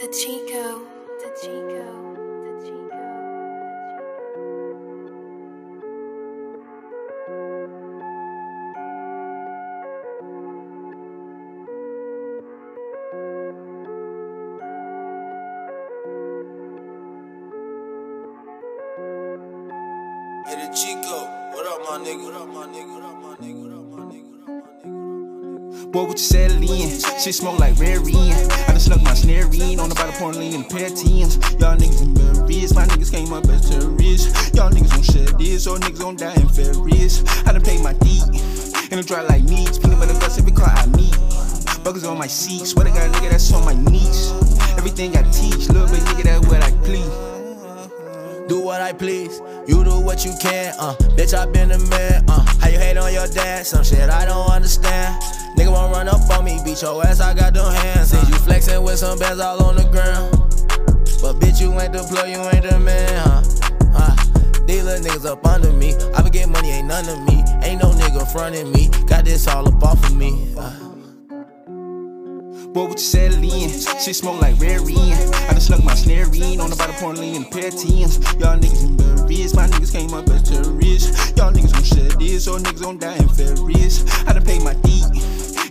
The Chico, the Chico, Boy, what you settle in? Shit smoke like rare. I just snuck my snare in on the bottom point lean in a pair of tens. Y'all niggas in berries. My niggas came up as terrorists. Y'all niggas gon' shed this, or niggas gon' die in Ferris. I done paid my deed. And I'm dry like meats. Peanut butter guts every car I meet. Buggers on my seat. Swear to God, nigga, that's on my knees. Everything I teach, little bit nigga, that's what I plead. Do what I please, you do what you can, uh. Bitch, I been the man, uh. How you hate on your dad? Some shit I don't understand. Nigga won't run up on me, beat your ass, I got them hands. See you flexing with some bands all on the ground. But bitch, you ain't the plug, you ain't the man, huh? huh. These little niggas up under me. I be getting money, ain't none of me. Ain't no nigga frontin' me. Got this all up off of me. Uh. Boy, what you settle in? Shit smoke like rare in. I done snuck my snare in on the bottom point lean a pair of tens. Y'all niggas in berries. My niggas came up as terrorists. Y'all niggas gon' shed this, or niggas gon' die in Ferris. I done paid my deed.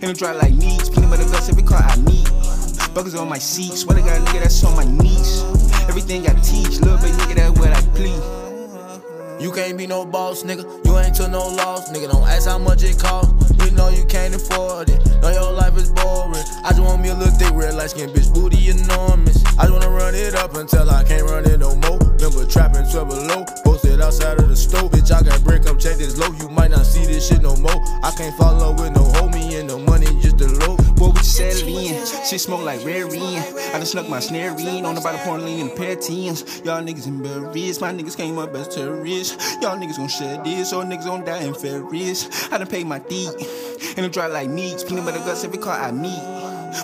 And I'm dry like meats. Peanut butter guts every car I meet. Buggers on my seat. Swear to God, nigga, that's on my knees. Everything I teach, little bit nigga, that's what I plead. You can't be no boss, nigga. You ain't to no loss, nigga. Don't ask how much it cost. You know you can't afford it. Know your life is boring. I just want me a little thick, red light skin, bitch, booty enormous. I just wanna run it up until I can't run it no more. Remember trapping trouble low, posted outside of the stove. Bitch, I got break up, check this low. You might not see this shit no more. I can't fall in with no homie and no money, just the low. Boy, what you settle in? Shit smoke like rare. I done snuck my snare in on the bottom point lean in a pair of tens. Y'all niggas in berries. My niggas came up as terrorists. Y'all niggas gon' shed this, or niggas gon' die in Ferris. I done paid my deed. And I'm dry like meats. Peanut butter guts every car I meet.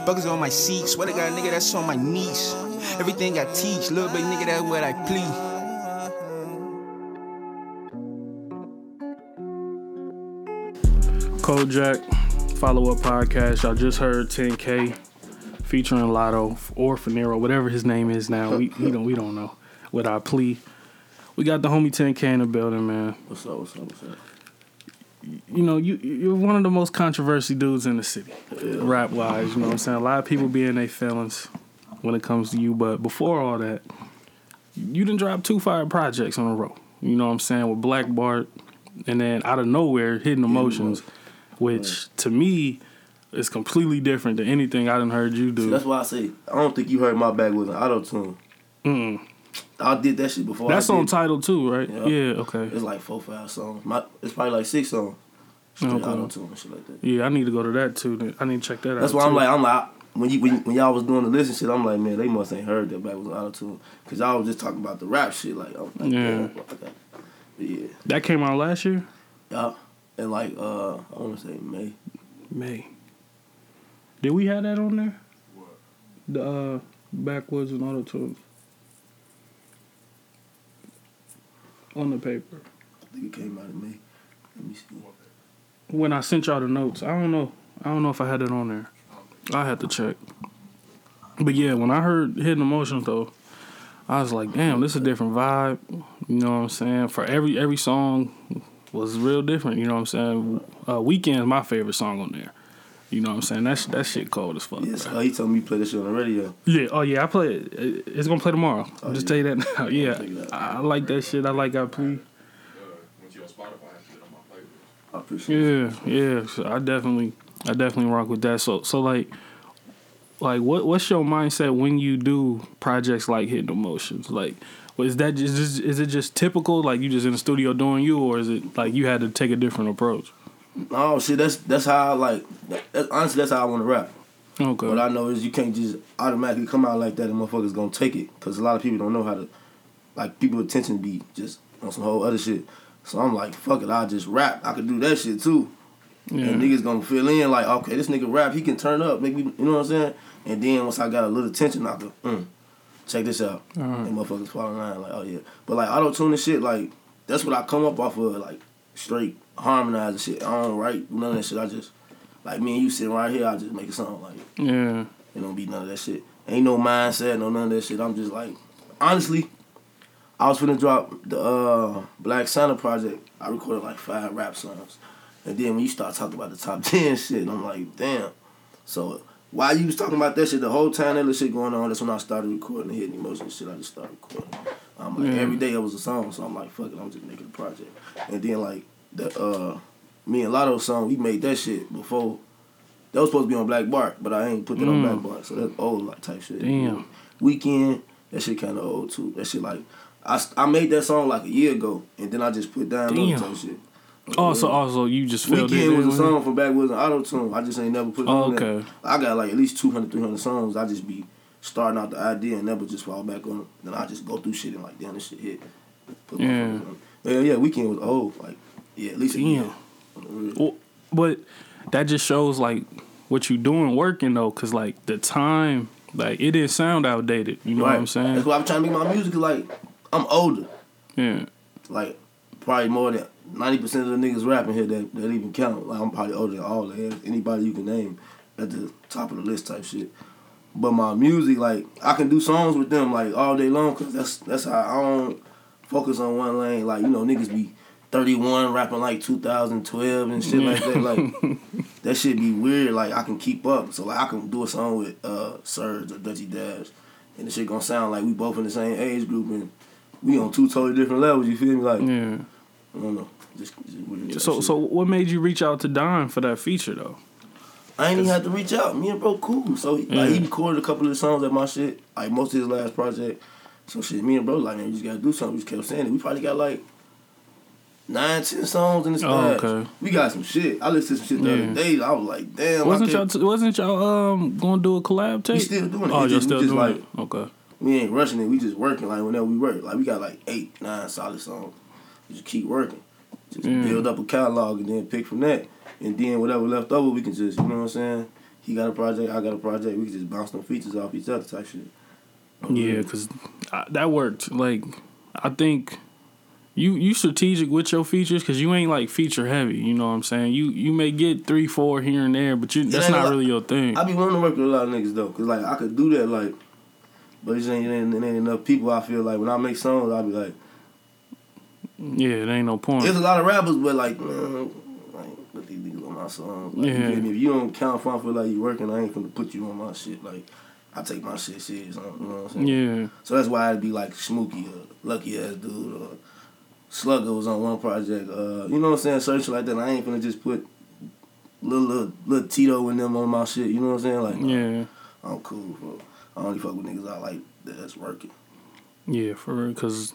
Buggers on my seat. Swear to God, nigga, that's on my knees. Everything I teach, little bit nigga, that's what I plead. Kojak follow up podcast. Y'all just heard 10K featuring Lotto or Finero, whatever his name is now. We, we don't we don't know. With our plea, we got the homie 10K in the building, man. What's up, what's up, what's up? You know, you you're one of the most controversy dudes in the city, rap wise. You know what I'm saying? A lot of people be in their feelings when it comes to you, but before all that, you didn't drop two fire projects on a row. You know what I'm saying? With Black Bart, and then out of nowhere, Hidden Emotions, which to me is completely different than anything I done heard you do. See, that's why I say I don't think you heard my Backwoods and Auto Tune. Mm. I did that shit before. That's on title too, right? Yeah. Yeah. okay. It's like four, five songs. My, it's probably like six songs. Okay. auto tune shit like that. Yeah, I need to go to that too. I need to check that out. That's why I'm like, I'm like, when you when, when y'all was doing the listen shit, I'm like, man, they must ain't heard that back was auto tune because y'all was just talking about the rap shit. Like, I'm like, Yeah. yeah, okay. But yeah, that came out last year. yeah, and like, uh, I want to say May. May. Did we have that on there? The uh, Backwoods and Auto Tunes on the paper. I think it came out in May. Let me see. When I sent y'all the notes, I don't know. I don't know if I had it on there. I had to check. But yeah, when I heard Hidden Emotions though, I was like, damn, this is a different vibe. You know what I'm saying? For every every song was real different. You know what I'm saying? Uh, Weekend's my favorite song on there. You know what I'm saying? That sh- that shit cold as fuck. Yes, bro. uh, he told me to play this shit on the radio. Yeah. Oh yeah. I play it. It- It's gonna play tomorrow. I'll just yeah. tell you that now. Yeah. I, I like that shit. I like I plea. I appreciate it. Yeah. Yeah. So I definitely, I definitely rock with that. So so like, like what what's your mindset when you do projects like Hidden Emotions? Like, is that just is, is it just typical? Like you just in the studio doing you, or is it like you had to take a different approach? Oh see, that's that's how I like. That's, honestly, that's how I want to rap. Okay. What I know is you can't just automatically come out like that and motherfuckers gonna take it because a lot of people don't know how to, like people attention be just on some whole other shit. So I'm like, fuck it, I'll just rap. I could do that shit too. yeah. And niggas gonna fill in like, okay, this nigga rap, he can turn up, make me, you know what I'm saying? And then once I got a little attention, I go, mm, check this out. Alright. And motherfuckers fall in line like, oh yeah. But like auto tune and shit, like that's what I come up off of, like straight harmonizing shit. I don't write none of that shit. I just like me and you sitting right here, I just make a song like yeah. it don't be none of that shit. Ain't no mindset, no none of that shit. I'm just like, honestly, I was finna drop the uh, Black Santa project. I recorded like five rap songs, and then when you start talking about the top ten shit, I'm like, damn. So while you was talking about that shit the whole time that little shit going on, that's when I started recording the hidden emotion shit. I just started recording. Like Yeah. every day it was a song, so I'm like, fuck it, I'm just making a project. And then like the uh, me and Lotto song, we made that shit before. That was supposed to be on Black Bart, but I ain't put that on Mm. Black Bart, so that's old like type shit. Damn. Weekend, that shit kind of old too. That shit like, I, I made that song like a year ago, and then I just put down Damn. type shit. Oh, also, also, oh, you just filled it Weekend was a song from Backwoods and Auto Tune. I just ain't never put it Oh, on okay. I got like at least 200, 300 songs. I just be starting out the idea and never just fall back on it. Then I just go through shit and like, damn, this shit hit. Put Yeah. Yeah, yeah, Weekend was old. Like, yeah, at least a year. Well, but that just shows like what you doing working though, cause like the time, like it didn't sound outdated. You know what I'm saying? That's why I'm trying to make my music. Like, I'm older. Yeah. Like, probably more than 90% of the niggas rapping here that, that even count. Like, I'm probably older than all of them. Anybody you can name at the top of the list type shit. But my music, like, I can do songs with them, like, all day long, because that's, that's how I don't focus on one lane. Like, you know, niggas be 31 rapping like 2012 and shit like that. Like, that shit be weird. Like, I can keep up. So, like, I can do a song with uh, Surge or Dutchy Dash, and the shit gonna sound like we both in the same age group, and we on two totally different levels, you feel me? Like, Yeah. I don't know. Just, just So so what made you reach out to Don for that feature though? I ain't even had to reach out. Me and bro cool. So he, like he recorded a couple of the songs at my shit, like most of his last project. So shit, me and bro like man, you just gotta do something. We just kept saying it. We probably got like nine, ten songs in this Oh, okay. We got some shit. I listened to some shit the Yeah. other day. I was like, damn. Wasn't y'all t- wasn't y'all um gonna do a collab tape? We still doing it. Oh, we still doing like- it. Okay. we ain't rushing it. We just working like whenever we work. Like we got like eight, nine solid songs. We just keep working. Just Yeah. build up a catalog and then pick from that. And then whatever left over, we can just, you know what I'm saying? He got a project, I got a project. We can just bounce them features off each other type shit. Yeah, cause that worked. Like I think you you strategic with your features because you ain't like feature heavy. You know what I'm saying? You you may get three, four here and there, but you that's not a lot- really your thing. I be wanting to work with a lot of niggas though, cause like I could do that, like, but it just ain't, it ain't, it ain't enough people. I feel like when I make songs, I be like, yeah, it ain't no point. there's a lot of rappers, but like, man, like put these niggas on my songs. Like, Yeah. you me? If you don't count for, I feel like you working, I ain't gonna put you on my shit. Like, I take my shit serious. You know what I'm saying? yeah, So that's why I'd be like Smokey or Lucky Ass Dude or Slugger was on one project. Uh, you know what I'm saying? Searching like that. I ain't gonna just put little, little little Tito and them on my shit. You know what I'm saying? Like, yeah, I'm cool. Bro. I only fuck with niggas I like that's working. yeah, for real. Cause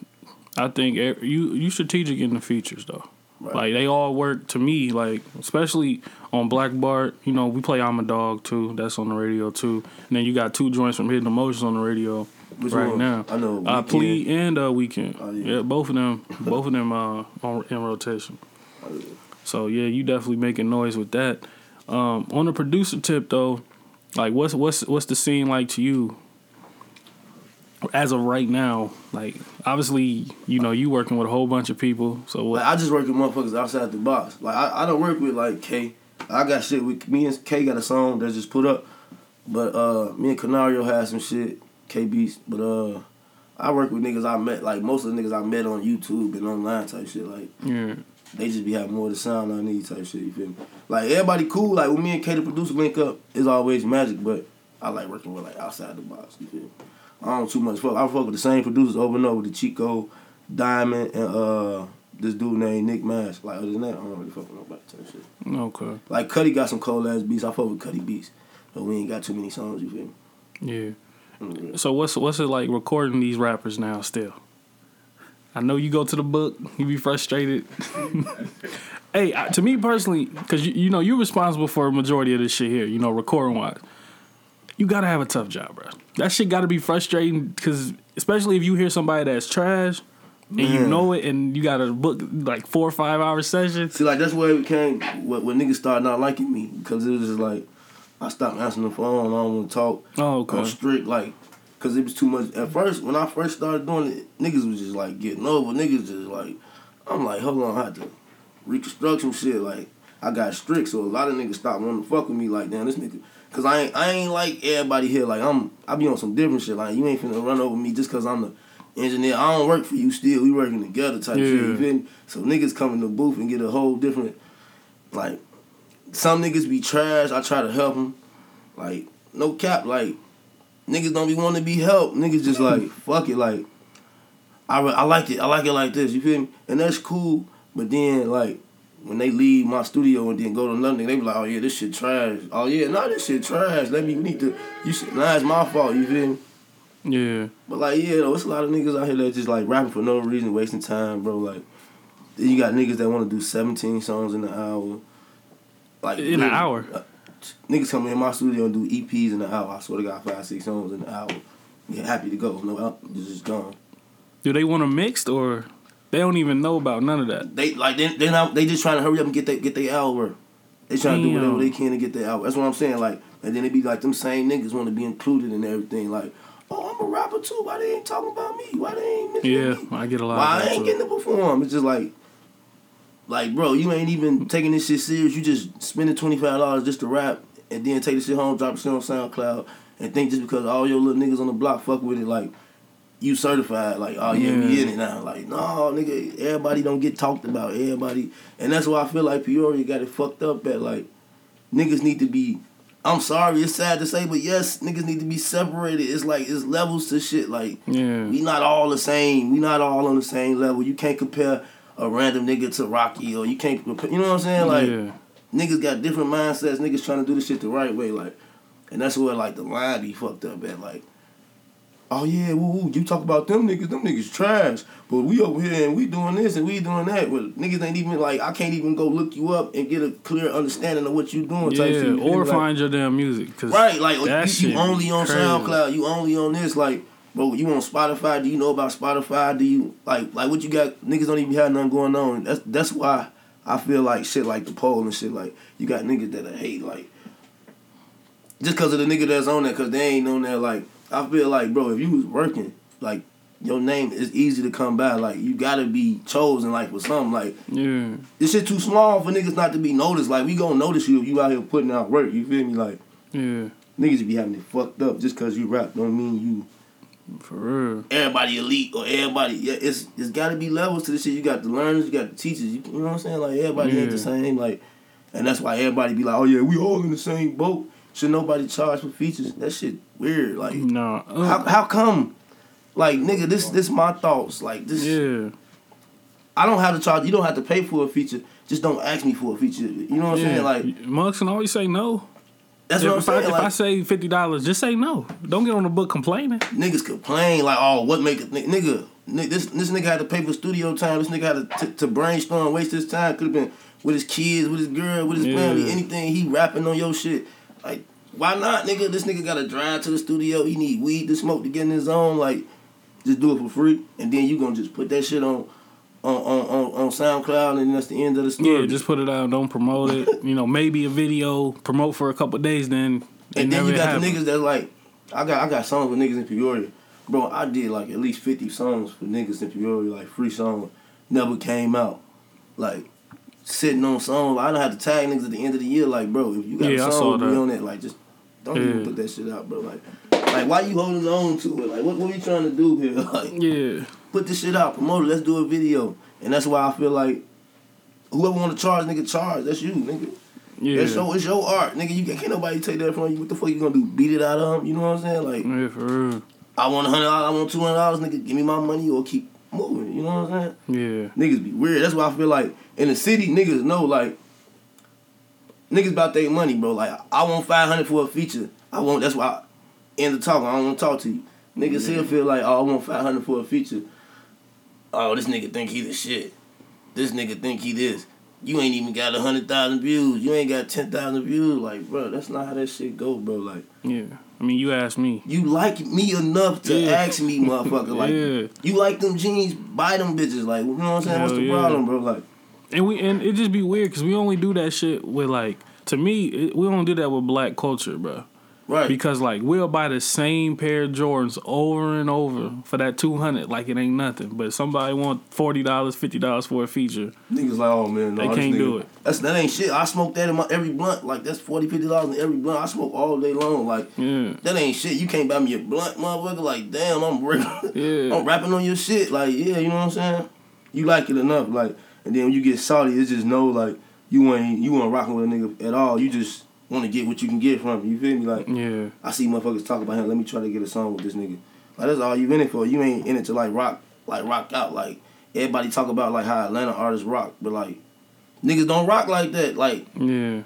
I think ev- you you strategic in the features though. Right. Like they all work to me. Like especially on Black Bart, you know, we play I'm a Dog too. That's on the radio too. And then you got two joints from Hidden Emotions on the radio Which right one? now. I know. Uh, Weekend. Plea and uh, Weekend. Oh, yeah. yeah. both of them, both of them uh, on in rotation. Oh, yeah. So yeah, you definitely making noise with that. Um, on the producer tip though, like what's what's what's the scene like to you? As of right now, like obviously, you know, you working with a whole bunch of people. So what? Like I just work with motherfuckers outside the box. Like I, I don't work with like K. I got shit with me and K got a song that's just put up. But uh me and Canario had some shit, K Beats. But uh I work with niggas I met like most of the niggas I met on YouTube and online type shit. Like yeah, they just be having more of the sound I need type shit, you feel me? Like everybody cool, like when me and K the producer link up, it's always magic, but I like working with like outside the box, you feel me? I don't too much fuck. I fuck with the same producers over and over, the Chico, Diamond, and uh this dude named Nick Mash. Like other than that, I don't really fuck with nobody type shit. okay, Like Cuddy got some cold ass beats. I fuck with Cuddy beats. But we ain't got too many songs, you feel me? yeah. Mm, So what's what's it like recording these rappers now? Still, I know you go to the book, you be frustrated. hey, I- to me personally, because you, you know you're responsible for a majority of this shit here. You know, recording wise, you gotta have a tough job, bro. That shit gotta be frustrating because especially if you hear somebody that's trash and you know it, and you gotta book like four or five hour sessions. See, like that's where it became when, when niggas started not liking me because it was just like I stopped answering the phone. I don't want to talk. Oh, I'm strict, like, cause it was too much. At first, when I first started doing it, niggas was just like getting over. Niggas just like, I'm like, hold on, I had to reconstruct some shit. Like, I got strict, so a lot of niggas stopped wanting to fuck with me. Like, damn, this nigga, Cause I ain't I ain't like everybody here. Like I'm I be on some different shit. Like you ain't finna run over me just cause I'm the engineer. I don't work for you still. We working together type shit. You Yeah. feel me? So niggas come in the booth and get a whole different like some niggas be trash. I try to help them. Like no cap. Like niggas don't be want to be helped. Niggas just like fuck it. Like I I like it. I like it like this. You feel me? And that's cool. But then like when they leave my studio and then go to another nigga, they be like, oh yeah, this shit trash. Oh yeah, nah, this shit trash. Let me need to. You should. Nah, it's my fault. You feel me? Yeah. But like yeah, though, it's a lot of niggas out here that just like rapping for no reason, wasting time, bro. Like then you got niggas that want to do 17 songs in an hour. Like In an hour? uh, niggas come in my studio and do EPs in an hour. I swear to God, five six songs in an hour. Yeah, happy to go. No, just gone. Do they want them mixed or they don't even know about none of that? They like they they not they just trying to hurry up and get they get their hour. They trying to do whatever they can to get their hour. That's what I'm saying. Like and then it be like them same niggas want to be included in everything. Like oh I'm a rapper too. Why they ain't talking about me? Why they ain't mentioning Yeah, me? I get a lot Why of I ain't too. getting to perform? It's just like, like, bro, you ain't even taking this shit serious. You just spending twenty five dollars just to rap, and then take the shit home, drop the shit on SoundCloud, and think just because all your little niggas on the block fuck with it, like, you certified. Like, oh yeah, we Yeah. in it now. Like, no, nigga, everybody don't get talked about. Everybody, and that's why I feel like Peoria got it fucked up. At like, niggas need to be. I'm sorry, it's sad to say, but yes, niggas need to be separated. It's like it's levels to shit. Like, Yeah. we not all the same. We not all on the same level. You can't compare a random nigga to Rocky or you can't compare, you know what I'm saying? Like yeah. niggas got different mindsets. Niggas trying to do the shit the right way. Like, and that's where like the line be fucked up at. Like, oh yeah, woo, woo, you talk about them niggas. Them niggas trash. But we over here and we doing this and we doing that. But niggas ain't even like I can't even go look you up and get a clear understanding of what you doing. Shit. Yeah, or? Like, find your damn music. Cause Right, like you, you only on crazy. SoundCloud, you only on this, like, bro, you on Spotify, do you know about Spotify? Do you like like what you got niggas don't even have nothing going on. That's that's why I feel like shit like the poll and shit, like you got niggas that I hate, like just cause of the nigga that's on there, cause they ain't on there, like I feel like, bro, if you was working, like your name is easy to come by. Like you gotta be chosen, like for something. Like Yeah. this shit too small for niggas not to be noticed. Like we gonna notice you if you out here putting out work. You feel me? Like Yeah. Niggas be having it fucked up just cause you rap don't mean you For real. everybody elite or everybody yeah, it's it's gotta be levels to this shit. You got the learners, you got the teachers, you, you know what I'm saying? Like everybody ain't the same, like and that's why everybody be like, Oh yeah, we all in the same boat. Should nobody charge for features? That shit weird. Like Nah. uh, how how come? Like nigga, this this my thoughts. Like this yeah. I don't have to charge you don't have to pay for a feature. Just don't ask me for a feature. You know what I'm saying? Like Monks can always say no. that's If, what I'm if I, saying. if like, I say fifty dollars, just say no. Don't get on the book complaining. niggas complain like, oh, what make it, nigga, nigga, this this nigga had to pay for studio time. This nigga had to, to, to brainstorm, waste his time. Could have been with his kids, with his girl, with his Yeah. family, anything. He rapping on your shit. Like, why not, nigga? This nigga got to drive to the studio. He need weed to smoke to get in his zone. Like, just do it for free, and then you gonna just put that shit on. On, on, on, on SoundCloud and that's the end of the story. Yeah, just put it out. Don't promote it. You know, maybe a video promote for a couple days. Then And then you got happened. the niggas that like, I got I got songs with niggas in Peoria, bro. I did like at least fifty songs for niggas in Peoria, like free songs, never came out. Like sitting on songs, I don't have to tag niggas at the end of the year. Like, bro, if you got Yeah, a song, be on it. Like, just don't even put that shit out, bro. Like, like why you holding on to it? Like, what what we trying to do here? Like, Yeah, put this shit out, promote it. Let's do a video, and that's why I feel like. Whoever want to charge, nigga, charge. That's you, nigga. yeah, It's your, it's your art, nigga. You can't, can't nobody take that from you. What the fuck you gonna do? Beat it out of them? You know what I'm saying? Like, yeah, for real. I want a hundred dollars, I want two hundred dollars, nigga. Give me my money or keep moving. You know what I'm saying? Yeah, Niggas be weird. That's why I feel like in the city, niggas know like niggas about their money, bro. Like I want five hundred for a feature. I want. That's why I end the talk. I don't want to talk to you. Niggas still feel like oh, I want five hundred for a feature. Oh, this nigga think he the shit. This nigga think he this. You ain't even got a hundred thousand views. You ain't got ten thousand views. Like, bro, that's not how that shit go, bro. Like, yeah. I mean, you asked me. you like me enough to Yeah. ask me, motherfucker. Like, Yeah. you like them jeans, buy them bitches. Like, you know what I'm saying? What's the yeah. problem, bro? Like, And we and it just be weird because we only do that shit with like to me it, we only do that with black culture, bro. Right. Because like we'll buy the same pair of Jordans over and over for that two hundred, like it ain't nothing. But somebody want forty dollars, fifty dollars for a feature. Niggas like, oh man, no, They can't nigga- do it. That's that ain't shit. I smoke that in my every blunt. Like that's 40 50 dollars in every blunt. I smoke all day long. Like Yeah. that ain't shit. You can't buy me a blunt, motherfucker. Like damn, I'm. Yeah. I'm rapping on your shit. Like yeah, you know what I'm saying. You like it enough. Like and then when you get salty, it's just know like you ain't you ain't rocking with a nigga at all. You just want to get what you can get from him. You feel me? Like Yeah. I see motherfuckers talk about him. Let me try to get a song with this nigga. Like that's all you in it for. You ain't in it to like rock, like rock out. Like everybody talk about like how Atlanta artists rock, but like niggas don't rock like that. Like Yeah.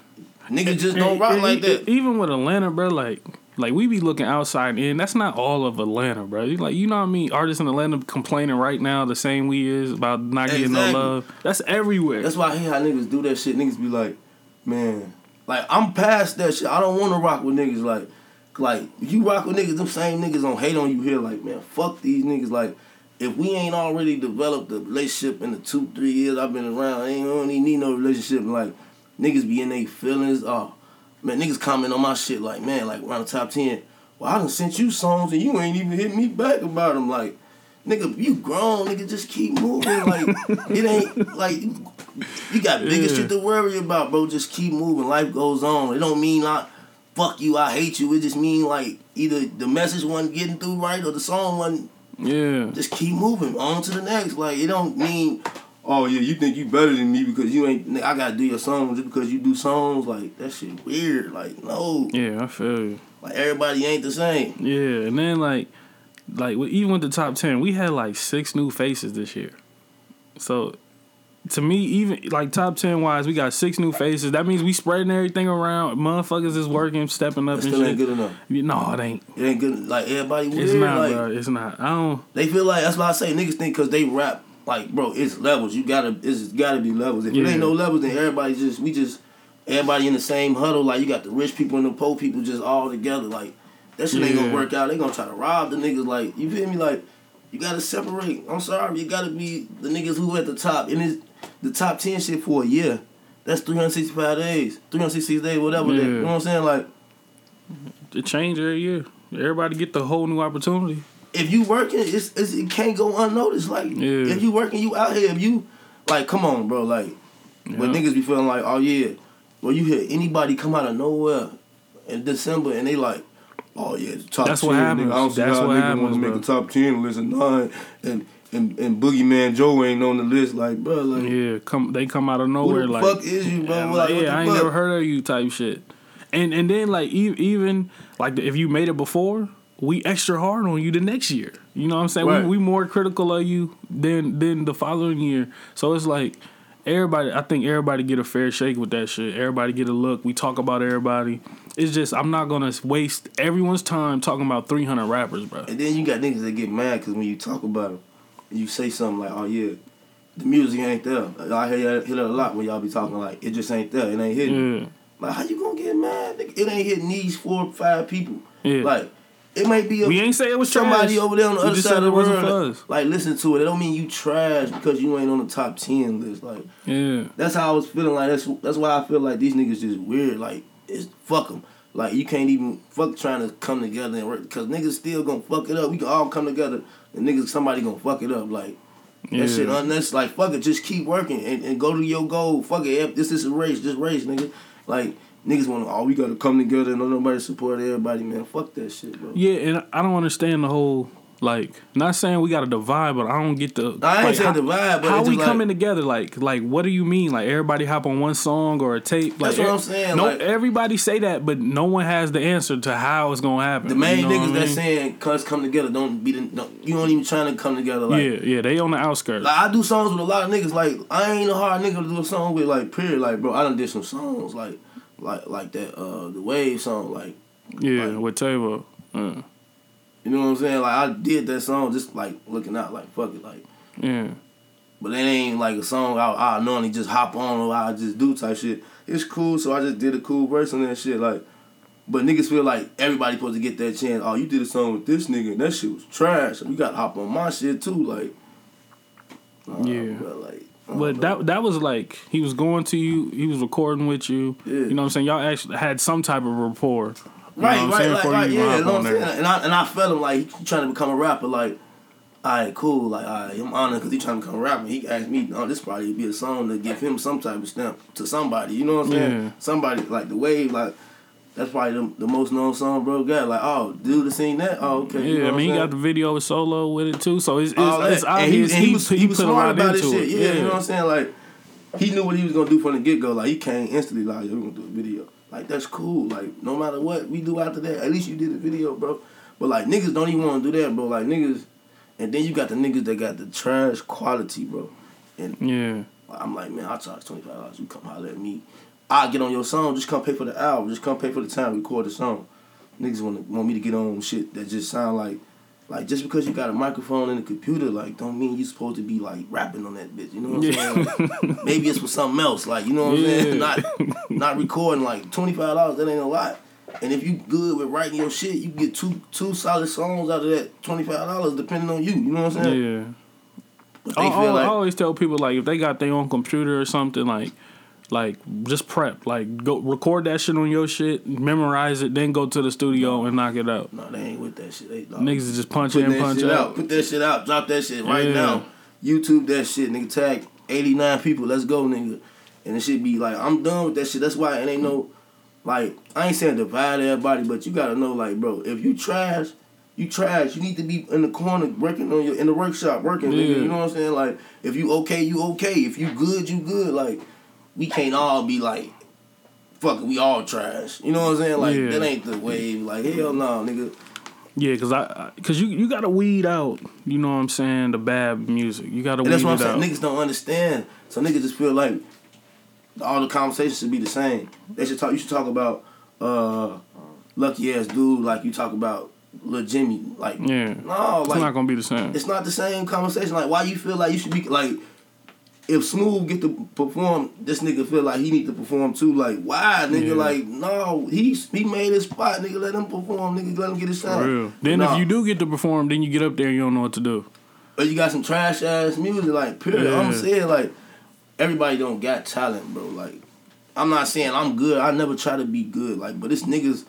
niggas just don't rock like that. Even with Atlanta, bro, like like we be looking outside in. That's not all of Atlanta, bro. Like you know what I mean? Artists in Atlanta complaining right now the same we is about not getting no love. That's everywhere. That's why I hate how niggas do that shit. Niggas be like, man, like I'm past that shit. I don't want to rock with niggas. Like, like you rock with niggas, them same niggas don't hate on you here. Like, man, fuck these niggas. Like, if we ain't already developed a relationship in the two three years I've been around, I ain't don't even need no relationship. Like, niggas be in their feelings. Oh, man, niggas comment on my shit like, man, like around the top ten. Well, I done sent you songs and you ain't even hit me back about them. Like, nigga, you grown, nigga, just keep moving. Like, it ain't like you got bigger Yeah. shit to worry about, bro. Just keep moving. Life goes on. It don't mean like fuck you, I hate you. It just mean like either the message wasn't getting through right or the song wasn't. yeah. Just keep moving on to the next. Like it don't mean. Oh yeah, you think you better than me because you ain't. nigga, I gotta do your songs just because you do songs. Like that shit weird. Like no, Yeah, I feel you. like everybody ain't the same. Yeah, and then like, like even with the top ten, we had like six new faces this year. So, to me, even like top ten wise, we got six new faces. That means we spreading everything around. Motherfuckers is working, stepping up That and still shit. ain't good enough. No, it ain't. It ain't good. Like everybody weird. It's not, like, bro. It's not. I don't. They feel like that's why I say niggas think because they rap like bro, it's levels. You gotta it's gotta be levels. If it Yeah. ain't no levels, then everybody just we just everybody in the same huddle. Like you got the rich people and the poor people just all together. Like that shit ain't gonna work out. They gonna try to rob the niggas. Like you feel me? Like you gotta separate. I'm sorry, you gotta be the niggas who at the top. And it's the top ten shit for a year. That's 365 days, 366 days, whatever. that- you know what I'm saying? Like It change every year. Everybody get the whole new opportunity. If you working, it's, it's it can't go unnoticed. Like Yeah. if you working, you out here. If you like, come on, bro. Like, but Yeah. niggas be feeling like, oh yeah, well you hear anybody come out of nowhere in December and they like, oh yeah, top That's 10, what happens. Nigga. I don't see That's how what nigga happens, want to make bro. a top ten list and nine and and and Boogeyman Joe ain't on the list. Like, bro, like. Yeah, come they come out of Who nowhere the like fuck is you, bro? Like, yeah, I ain't fuck? never heard of you type shit. And and then like even like if you made it before, we extra hard on you the next year. You know what I'm saying? Right. We we more critical of you than than the following year. So it's like everybody I think everybody get a fair shake with that shit. Everybody get a look. We talk about everybody. It's just I'm not gonna waste everyone's time talking about 300 rappers, bro. And then you got niggas that get mad because when you talk about them, you say something like, "Oh yeah, the music ain't there." I hear, hear that a lot when y'all be talking like, "It just ain't there. It ain't hitting." Yeah. Like, how you gonna get mad? It ain't hitting these four or five people. Yeah. Like, it might be a, We ain't say it was somebody trash. over there on the We other side of the world. Like, listen to it. It don't mean you trash because you ain't on the top ten list. Like, Yeah. that's how I was feeling. Like that's that's why I feel like these niggas just weird. Like it's fuck them. Like you can't even fuck trying to come together and work because niggas still gonna fuck it up. We can all come together and niggas somebody gonna fuck it up. Like Yeah. that shit unless like fuck it, just keep working and, and go to your goal. Fuck it, if this is a race, just race, nigga. Like niggas want to oh we gotta come together and nobody support everybody, man. Fuck that shit, bro. Yeah, and I don't understand the whole like. Not saying we got to divide, but I don't get the. I ain't like, saying how, divide, but how we like- coming together? Like, like what do you mean? Like everybody hop on one song or a tape? Like, That's what I'm saying, No, like- everybody say that, but no one has the answer to how it's gonna happen. The main you know niggas I that mean? saying cuz come together don't be the don't, you don't even trying to come together like yeah, yeah, they on the outskirts. Like I do songs with a lot of niggas. Like I ain't a hard nigga to do a song with. Like period. Like bro, I done did some songs like like like that uh the wave song. Like yeah, like- with Tavo. Uh, you know what I'm saying. Like I did that song just like looking out. Like fuck it. Like yeah, but it ain't like a song I I normally just hop on or I just do type shit. It's cool, so I just did a cool verse on that shit. Like. But niggas feel like everybody supposed to get that chance. Oh, you did a song with this nigga and that shit was trash. And you gotta hop on my shit too. Like, nah, Yeah. bro, like, but oh, that that was like he was going to you, he was recording with you. Yeah. You know what I'm saying? Y'all actually had some type of rapport Right, know right, like, right, you yeah. You know what I'm saying? And I and I felt him like he trying to become a rapper. Like, all right, cool. Like, all right, I'm honored because he trying to become a rapper. He asked me, oh, this probably be a song to give him some type of stamp to somebody. You know what I'm saying? Yeah. Somebody like the wave, like. That's probably the, the most known song bro got. Like, oh, dude, seen that? Oh, okay. you Yeah, know I mean, he got the video with solo with it too, so it's it's, that. it's And he, obvious and he was, he was put a smart lot about this shit. it. Yeah, you know what I'm saying? Like, he knew what he was gonna do from the get go. Like, he came instantly like, yo, we gonna do a video. Like, that's cool. Like, no matter what we do after that, at least you did a video, bro. But like, niggas don't even want to do that, bro. Like, niggas, and then you got the niggas that got the trash quality, bro. And Yeah, I'm like, man, I charge twenty five dollars. You come holler at me. I get on your song. Just come pay for the album. Just come pay for the time record the song. Niggas want want me to get on shit that just sound like, like just because you got a microphone and a computer, like don't mean you supposed to be like rapping on that bitch. You know what I'm saying? Like, maybe it's for something else. Like you know what I'm saying? Not not recording like twenty five dollars. That ain't a lot. And if you good with writing your shit, you get two two solid songs out of that twenty five dollars, depending on you. You know what I'm saying? yeah. But I, they I- feel I like always tell people like if they got their own computer or something like. Like just prep, like go record that shit on your shit, memorize it, then go to the studio and knock it out. no, they ain't with that shit. They, no. Niggas is just punch Put in, that punch shit out. Put that shit out. Drop that shit right Yeah. now. YouTube that shit, nigga. Tag eighty nine people. Let's go, nigga. And it should be like I'm done with that shit. That's why it ain't no like I ain't saying divide everybody, but you gotta know like, bro, if you trash, you trash. You need to be in the corner working on your in the workshop working. Nigga. Yeah. You know what I'm saying? Like if you okay, you okay. If you good, you good. Like we can't all be like. Fuck it, we all trash. You know what I'm saying? Like Yeah. that ain't the wave. Like hell no, nigga. Yeah, cause I, I- cause you you gotta weed out. You know what I'm saying? The bad music. You gotta And weed that's what I'm saying. Niggas don't understand. So niggas just feel like all the conversations should be the same. They should talk. You should talk about uh, lucky ass dude like you talk about Lil Jimmy. Like Yeah. no, like, it's not gonna be the same. it's not the same conversation. Like why you feel like you should be like. If Smooth get to perform, this nigga feel like he need to perform too. Like why, nigga? Yeah. Like no, he he made his spot, nigga. Let him perform, nigga. Let him get his sound. Then Nah. if you do get to perform, then you get up there and you don't know what to do. or you got some trash ass music, like period. I'm Yeah. saying like everybody don't got talent, bro. Like I'm not saying I'm good. I never try to be good, like, but it's niggas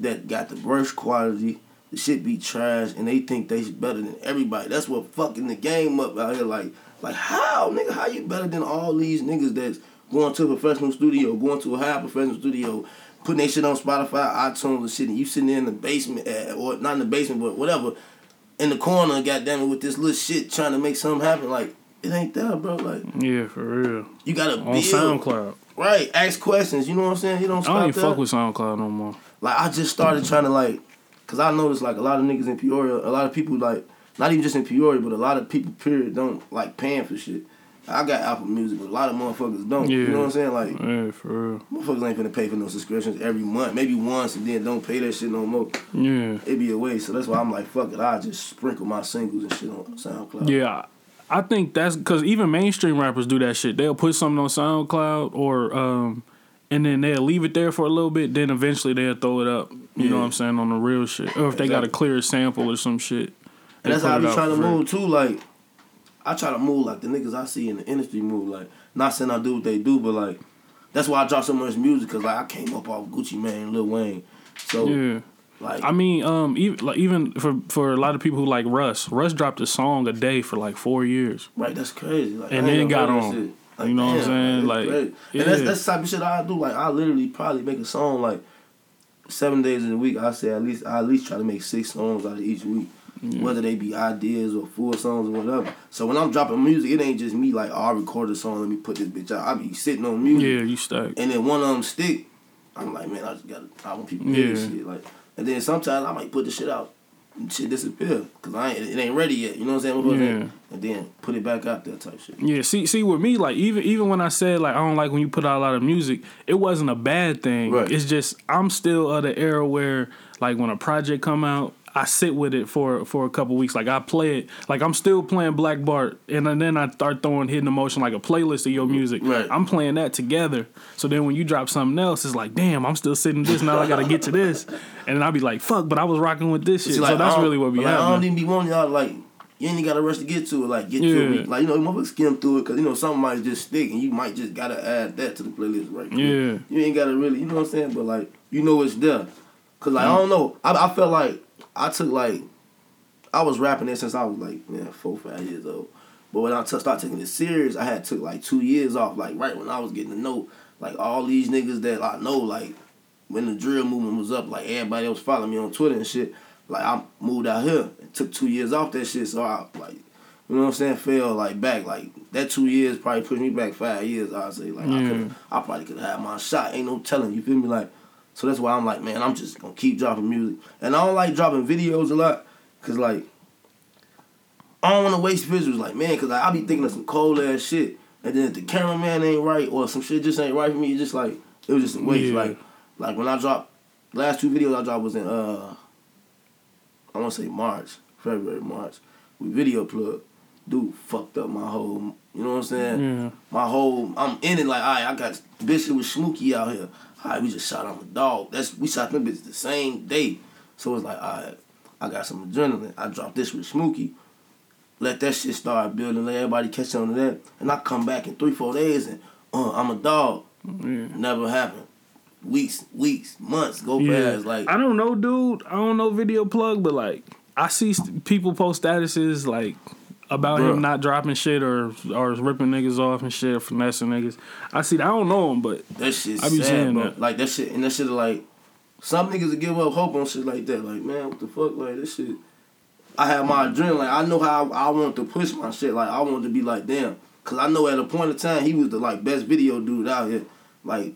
that got the worst quality. The shit be trash, and they think they better than everybody. That's what fucking the game up out here. Like, like how nigga? How you better than all these niggas that's going to a professional studio, going to a high professional studio, putting their shit on Spotify, iTunes, and shit, and you sitting there in the basement, uh, or not in the basement, but whatever, in the corner, goddamn it, with this little shit trying to make something happen. Like, it ain't that, bro. Like, Yeah, for real. you gotta On build. SoundCloud. Right, ask questions. You know what I'm saying? You don't I don't even that. fuck with SoundCloud no more. Like I just started trying to like, cause I noticed like a lot of niggas in Peoria, a lot of people like, not even just in Peoria, but a lot of people period don't like paying for shit. I got Apple Music, but a lot of motherfuckers don't. You know what I'm saying? Like Yeah, for real. motherfuckers ain't gonna pay for no subscriptions every month, maybe once, and then don't pay that shit no more. Yeah. It be a waste. So that's why I'm like, fuck it. I just sprinkle my singles and shit on SoundCloud. Yeah. I think that's because even mainstream rappers do that shit. They'll put something on SoundCloud or um and then they'll leave it there for a little bit, then eventually they'll throw it up. You know what I'm saying, on the real shit. Or if they got a clear sample or some shit. And that's how I be trying to free. move too. Like, I try to move like the niggas I see in the industry move. Like, not saying I do what they do, but like, that's why I drop so much music because like I came up off Gucci Mane, Lil Wayne. So Yeah. like, I mean, um, even like even for for a lot of people who like Russ, Russ dropped a song a day for like four years. right, that's crazy. Like, And I then got on. Like, You know what I'm saying? Like, yeah. and that's that's the type of shit I do. Like, I literally probably make a song like seven days in a week. I say at least I at least try to make six songs out of each week. Whether they be ideas or full songs or whatever. So when I'm dropping music, it ain't just me like, oh, I record a song, let me put this bitch out. I be sitting on music. Yeah, you stuck. and then one of them stick, I'm like, man, I just gotta, I want people to hear this Yeah. shit. Like, and then sometimes I might put the shit out, and shit disappear, cause I ain't, it ain't ready yet. You know what I'm saying? Yeah. And then put it back out there type shit. Yeah, see, see, with me, like even even when I said like I don't like when you put out a lot of music, it wasn't a bad thing. Right. It's just I'm still of the era where like when a project come out, I sit with it for for a couple weeks. Like I play it, like I'm still playing Black Bart, and then I start throwing hidden emotion like a playlist of your mm, music. Right. I'm playing that together. So then when you drop something else, it's like, damn, I'm still sitting this now. I gotta get to this, and then I'll be like, fuck, but I was rocking with this shit. See, so that's really what be like, I don't even be wanting y'all like. You ain't got to rush to get to it. Like get Yeah. to it. Like you know, you motherfuckers skim through it because you know something might just stick, and you might just gotta add that to the playlist right. quick. Yeah. You ain't gotta really, you know what I'm saying? But like you know it's there. Cause like I mm. don't know, I, I felt like I took like I was rapping it since I was like yeah four five years old. But when I t- started taking it serious, I had took like two years off. Like right when I was getting to know like all these niggas that I know like when the drill movement was up, like everybody was following me on Twitter and shit. Like I moved out here and took two years off that shit, so I like you know what I'm saying, fell like back like that two years probably pushed me back five years. I'd say like I could I probably could have had my shot. Ain't no telling. You feel me? Like so that's why I'm like man, I'm just gonna keep dropping music, and I don't like dropping videos a lot, cause like I don't want to waste visuals. Like man, cause like, I be thinking of some cold ass shit, and then if the cameraman ain't right or some shit just ain't right for me, it's just like it was just a waste. Yeah. Like like when I dropped last two videos I dropped was in uh I want to say March, February, March. We video plug. Dude fucked up my whole, you know what I'm saying? Yeah. My whole, I'm in it like, all right, I got Bishop with Smokey out here. All right, we just shot on a dog. That's we shot them bitches the same day. So it's like, all right, I got some adrenaline. I dropped this with Smokey. Let that shit start building. Let everybody catch on to that. And I come back in three, four days and uh, I'm a dog. Yeah. Never happened. Weeks, weeks, months go Yeah. past. Like I don't know, dude. I don't know video plug, but like I see st- people post statuses like about Bruh. him not dropping shit or or ripping niggas off and shit, or finessing niggas. I see. I don't know him, but That shit. I be sad, saying bro. that. Like that shit, and that shit like some niggas will give up hope on shit like that. Like man, what the fuck? Like this shit. I have my adrenaline. I know how I want to push my shit. Like I want to be like damn, cause I know at a point in time he was the like best video dude out here. Like,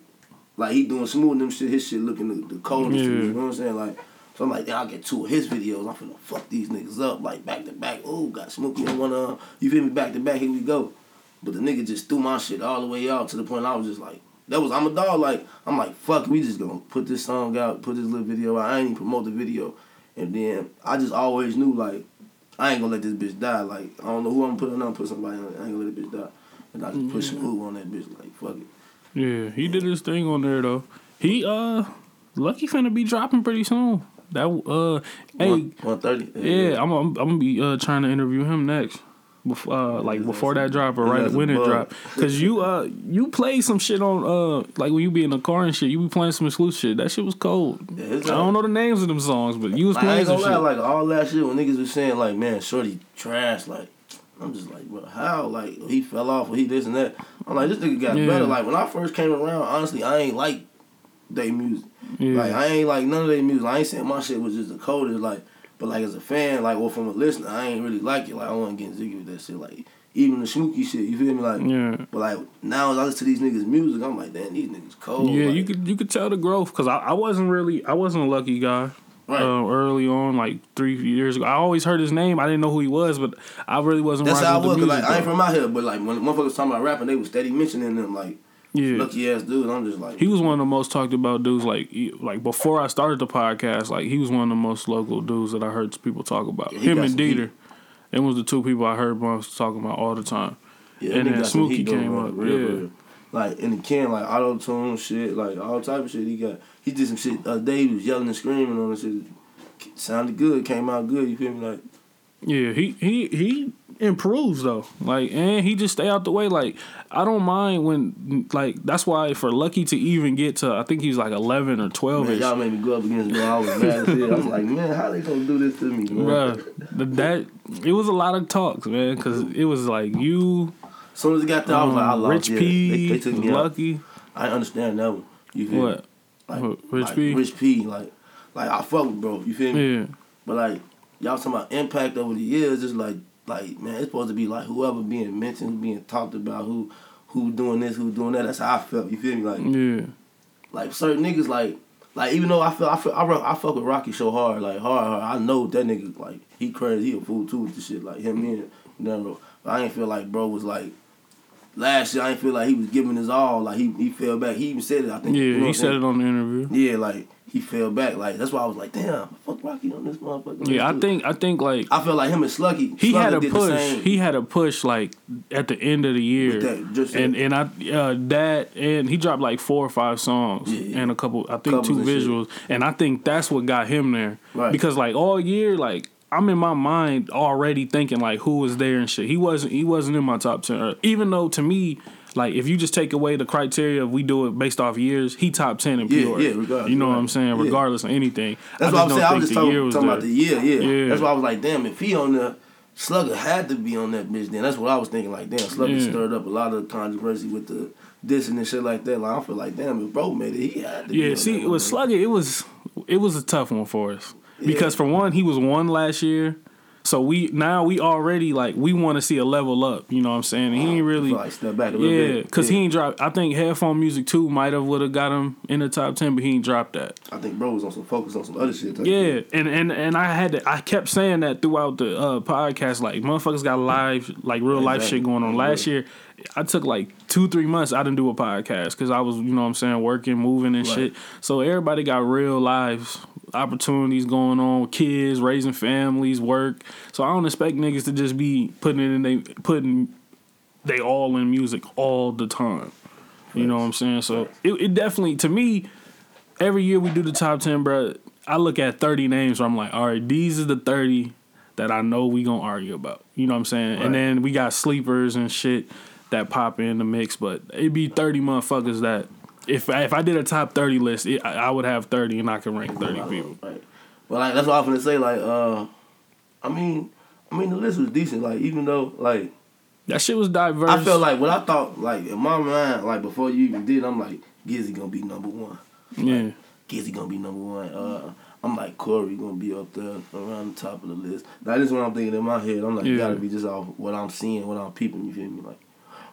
like he doing smooth and them shit. His shit looking the, the coldest. Yeah. You know what I'm saying? Like. So I'm like, then I'll get two of his videos. I'm finna fuck these niggas up, like back to back. Oh, got Smokey on one of 'em. You feel me? Back to back, here we go. But the nigga just threw my shit all the way out to the point I was just like, that was I'm a dog. Like I'm like, fuck, we just gonna put this song out, put this little video out. I ain't even promote the video, and then I just always knew like, I ain't gonna let this bitch die. Like I don't know who I'm putting on, put somebody on. I ain't gonna let this bitch die. And I just put some move on that bitch. Like fuck it. yeah, he did his thing on there though. He uh, lucky finna be dropping pretty soon. That uh, hey, one thirty. yeah, I'm I'm, I'm gonna be uh trying to interview him next. Before, uh, like before that drop or right when it drop, cause you uh you play some shit on uh like when you be in the car and shit, you be playing some exclusive shit. That shit was cold. Yeah, I don't know the names of them songs, but you was Like, playing some lie, shit. like all that shit when niggas was saying like, man, Shorty trash, like I'm just like, bro, how? Like he fell off or he this and that. I'm like, this nigga got Yeah. better. Like when I first came around, honestly, I ain't like they music. Yeah. Like I ain't like none of their music. I ain't saying my shit was just the coldest, like but like as a fan, like or from a listener, I ain't really like it. Like I wasn't getting jiggy with that shit. Like even the Smokey shit, you feel me? Like Yeah. but like now as I listen to these niggas' music, I'm like, damn, these niggas cold. Yeah, like, you could you could tell the growth because I, I wasn't really I wasn't a lucky guy. Right. Uh, early on, like three years ago, I always heard his name. I didn't know who he was, but I really wasn't. That's how I was. the 'cause, music. like I ain't from out here, but like when motherfuckers talking about rapping, they was steady mentioning them like yeah, lucky ass dude. I'm just like he was one of the most talked about dudes. Like like before I started the podcast, like he was one of the most local dudes that I heard people talk about. Yeah, Him and. Dieter, it was the two people I heard most talking about all the time. Yeah, And then Smokey came on, up, real, yeah. real. Like in the can, like auto tune shit, like all type of shit. He got he did some shit. Uh, day he was yelling and screaming on the shit. Sounded good, came out good. You feel me? Like Yeah, he he he improves though. Like, and he just stay out the way. Like, I don't mind when like that's why for Lucky to even get to I think he's like eleven or twelve man, y'all made me go up against me. I was mad as hell. I'm like, man, how they gonna do this to me, man? Bruh, that it was a lot of talks, man, because it was like you, As soon as it got there, I was like, I um, lost. Rich yeah. P, They, they took me out. Lucky, I understand that one. You feel what? Like, Rich like, P? Rich P. Like, like I fuck with bro. You feel me? Yeah, But like y'all talking about impact over the years, just like like man, it's supposed to be like whoever being mentioned, being talked about, who who doing this, who doing that. That's how I felt. You feel me? Like yeah, like certain niggas like like even though I feel I feel I, rock, I fuck with Rocky so hard, like hard, hard. I know that nigga like he crazy, he a fool too with the shit. Like him and. But I ain't feel like bro was like last year. I ain't feel like he was giving his all. Like he he fell back. He even said it. I think. yeah. you know He said it on the interview. Yeah, like he fell back. Like that's why I was like, damn, fuck Rocky on this motherfucker. Yeah, I Let's do it. think I think like I feel like him and Sluggy. he Sluggy had a push. He had a push like at the end of the year, that, just and and I uh, that and he dropped like four or five songs Yeah. and a couple. I think Covers two and shit. visuals, and I think that's what got him there. Right. Because like all year, like I'm in my mind already thinking like who was there and shit. He wasn't. He wasn't in my top ten. Even though to me. Like if you just take away the criteria of we do it based off years, he top ten in Yeah, pure. yeah, regardless, You know what. I'm saying? Yeah. Regardless of anything. That's I what I'm saying. I was just think the year talking, talking about the year, yeah. Yeah. That's why I was like, damn, if he on the Slugger had to be on that bitch, then that's what I was thinking. Like, damn, Slugger Yeah. stirred up a lot of controversy with the dissing and shit like that. Like, I feel like, damn, if bro made it, he had to. be Yeah, see, was Slugger. It was it was a tough one for us because for one, he was one last year, so we now we already like we want to see a level up. You know what I'm saying? And he ain't really. step back a little Yeah, bit. because Yeah. he ain't dropped. I think Headphone Music too might have would have got him in the top ten, but he ain't dropped that. I think bro was on some focus on some other shit. Yeah, shit. and and and I had to, I kept saying that throughout the uh, podcast. Like motherfuckers got live, like real life shit going on. Last year, I took like two three months. I didn't do a podcast because I was, you know, what I'm saying, working, moving and Right. shit. So everybody got real lives, opportunities going on with kids, raising families, work. So I don't expect niggas to just be putting it in they putting they all in music all the time. You know what I'm saying? So it, it definitely to me every year we do the top 10, bro, I look at 30 names where I'm like, all right, these are the 30 that I know we to argue about. You know what I'm saying? Right. And then we got sleepers and shit that pop in the mix, but it'd be 30 motherfuckers that if I, if I did a top 30 list, it, I I would have 30 and I can rank 30 people. Right. But like that's what I'm gonna say. Like, uh, I mean, I mean the list was decent. Like, even though like That shit was diverse. I felt like what I thought, like in my mind, like before you even did, I'm like Gizzy gonna be number one. yeah. Gizzy gonna be number one. Uh, I'm like Corey gonna be up there around the top of the list. That is what I'm thinking in my head. I'm like, Yeah. gotta be just off what I'm seeing, what I'm peeping. You feel me? Like,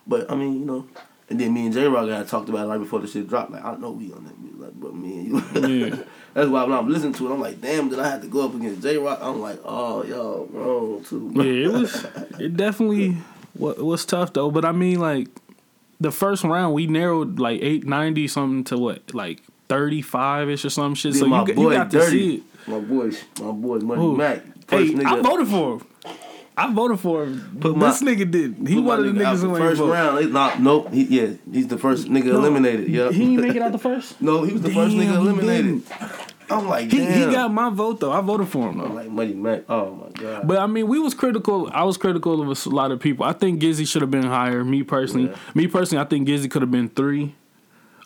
but I mean, you know. And then me and J Rock got talked about it right before the shit dropped. Like I know we on that music, like, but me and you. Yeah. That's why when I'm listening to it, I'm like, damn, did I have to go up against J Rock? I'm like, oh, yo, bro, too. Yeah, it was. It definitely wa- was tough though. But I mean, like the first round, we narrowed like eight ninety something to what, like thirty five ish or some shit. Then so my you, boy you got to see it. my boy, my boy Money? Mac, Hey, nigga. I voted for him. I voted for him. Put my- this nigga did. He one of the niggas the who ain't first vote. round. Not, nope. He, yeah, he's the first nigga No, eliminated. Yeah, He didn't make it out the first. no, he was the first nigga eliminated. I'm like, He, damn. he got my vote though. I voted for him I'm though. like Money Mac. Oh my god. But I mean, we was critical. I was critical of a lot of people. I think Gizzy should have been higher. Me personally, Yeah. me personally, I think Gizzy could have been three.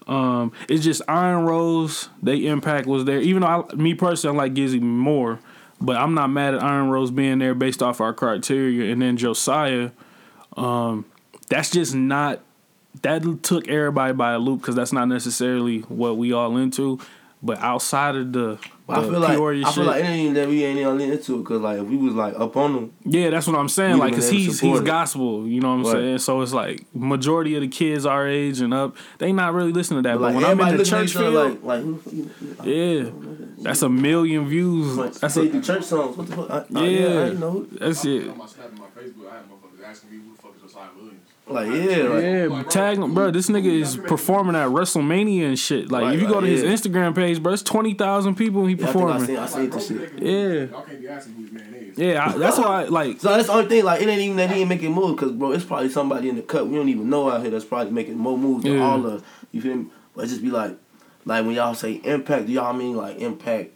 Um, it's just Iron Rose. They impact was there. Even though I, me personally, I like Gizzy more, but I'm not mad at Iron Rose being there based off our criteria. And then Josiah, um, that's just not. That took everybody by a loop because that's not necessarily what we all into. But outside of the, But I feel like Peoria I feel shit- like it ain't even that we ain't even into it because like if we was like up on them, Yeah, that's what I'm saying. Like, cause he's he's it. gospel. You know what I'm Right. saying? So it's like majority of the kids our age and up, they not really listening to that. but, But, like when I'm in the church each field, like like who you- you- yeah, that's a million views. Like, That's say a the church songs. What the fuck? I, I, Yeah. yeah, I didn't know. that's it. On my Snap and my Facebook, I had motherfuckers asking me who the fuck is Josiah Williams. Like yeah, like, Yeah, tag him, bro. This nigga is performing at WrestleMania and shit. Like, Right, if you go to his yeah. Instagram page, bro, it's twenty thousand people he yeah I think I performing. seen I seen this shit. Yeah. Y'all can't be asking who his man is. Yeah, I, that's why. Like, So that's the only thing. Like it ain't even that he ain't making moves because bro, it's probably somebody in the cut we don't even know out here that's probably making more moves than Yeah. all of You feel me? But just be like, like when y'all say impact, do y'all mean like impact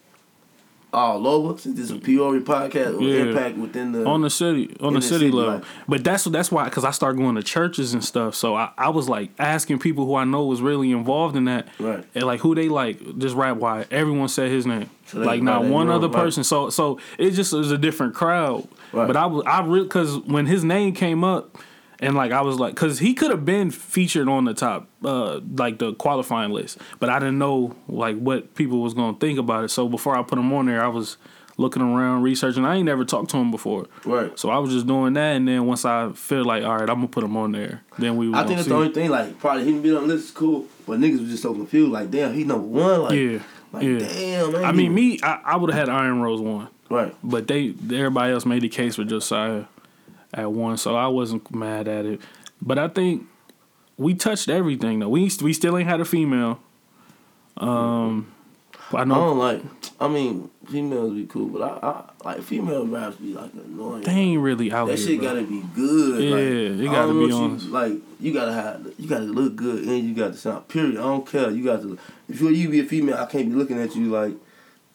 all over? Since this is a Peoria podcast, or Yeah. impact within the on the city on the the city city, level. like- but that's that's why because I started going to churches and stuff. So I, I was like asking people who I know was really involved in that, Right. And like who they like just rap why everyone said his name, So like not one other right. person. So so it just was a different crowd. Right. But I was I really because when his name came up. And like I was like, cause he could have been featured on the top, uh, like the qualifying list, but I didn't know like what people was gonna think about it. So before I put him on there, I was looking around, researching. I ain't never talked to him before, Right. so I was just doing that, and then once I feel like, all right, I'm gonna put him on there. Then we. I think that's the only thing. Like probably he be on this is cool, but niggas was just so confused. Like damn, he number one. Like Yeah, like yeah. damn. I mean, me, I, I would have had Iron Rose one, Right. but they, everybody else made the case for Josiah at once, so I wasn't mad at it. But I think we touched everything though. We we still ain't had a female. Um, I I know don't like. I mean, females be cool, but I, I like female raps be like annoying. they ain't really out That here. shit bro. gotta be good. Yeah, like, it gotta be honest. You, like you gotta have, you gotta look good, and you got to sound. Period. I don't care. You got to. If you you be a female, I can't be looking at you like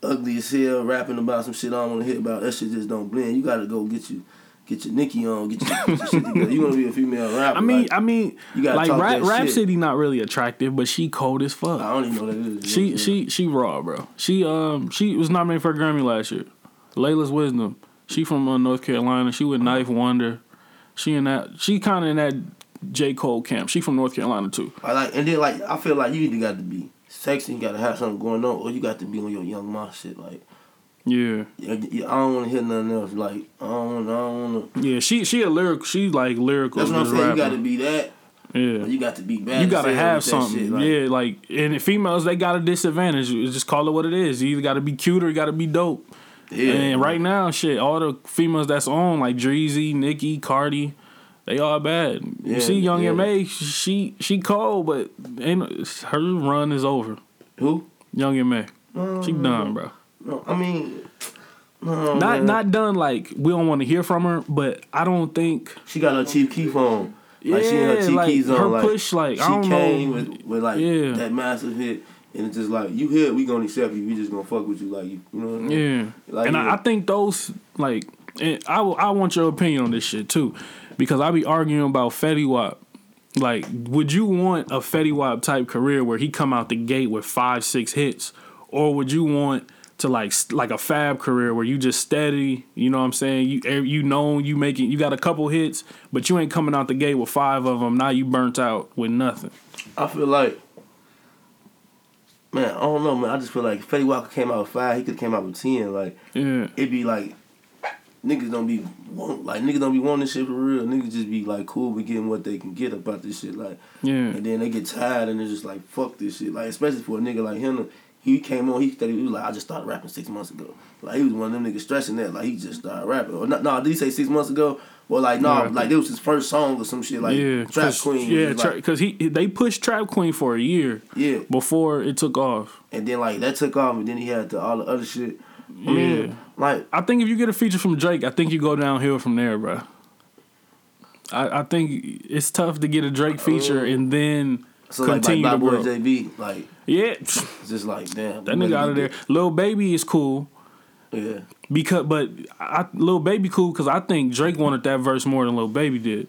ugly as hell, rapping about some shit I don't want to hear about. That shit just don't blend. You gotta go get you. Get your Nicki on, get your, get your shit together. You want to be a female rapper? I mean, like, I mean, you gotta like Rap, Rap. City not really attractive, but she cold as fuck. I don't even know that is. She You know what I'm she she raw, bro. She um she was nominated for a Grammy last year. Laila's Wisdom. She from uh, North Carolina. She with 9th Wonder. She in that. She kind of in that J Cole camp. She from North Carolina too. I like, and then like I feel like you either got to be sexy, you got to have something going on, or you got to be on your Young M.A. shit. Like, Yeah, yeah, I don't want to hear nothing else. Like, I don't, I don't want to. yeah. She she a lyric. She like lyrical. That's what I'm saying. You got to be that. Yeah. you got to be bad. You gotta have something, shit, like- yeah. Like, and females, they got a disadvantage. Just call it what it is. You either got to be cute or you got to be dope. Yeah. And right now, shit, all the females that's on, like Dreezy, Nicki, Cardi, they all bad. Yeah, you see, Young yeah. M.A., she she cold, but ain't her run is over. Who? Young M.A., No, she um, done, bro. No, I mean, no, Not man. not done. Like we don't want to hear from her, but I don't think. She got her Chief Keef on. Like she in her Yeah, Chief like, Keef on. her like, push, like, she I don't came know. with with like Yeah. that massive hit, and it's just like you here, we gonna accept you. We just gonna fuck with you, like you, you know. What I mean? Yeah, Like, and yeah. I, I think those like, and I w- I want your opinion on this shit too, because I be arguing about Fetty Wap. Like, would you want a Fetty Wap type career where he come out the gate with five six hits, or would you want to like like a Fab career where you just steady? You know what I'm saying? You eh, you know you making you got a couple hits, but you ain't coming out the gate with five of them. Now you burnt out with nothing. I feel like, man, I don't know, man. I just feel like if Fetty Walker came out with five, he could have came out with ten. Like Yeah, it'd be like niggas don't be want, like niggas don't be wanting this shit for real. Niggas just be like cool with getting what they can get about this shit. Like yeah, and then they get tired and they're just like fuck this shit. Like especially for a nigga like him. He came on. He said he was like, I just started rapping six months ago. Like he was one of them niggas stressing that. Like he just started rapping. Or no, no did he say six months ago? Well, like no, Yeah. like it was his first song or some shit. Like yeah. Trap Queen. Yeah, was like- because he they pushed Trap Queen for a year. yeah. before it took off. And then like that took off, and then he had the, all the other shit. I Yeah. mean, like I think if you get a feature from Drake, I think you go downhill from there, bro. I, I think it's tough to get a Drake feature uh, and then so like, like continue Bad to Boy grow. JB, like Yeah, it's just like damn. that nigga out of there. Lil Baby is cool. Yeah, because, but I, Lil Baby cool because I think Drake wanted that verse more than Lil Baby did.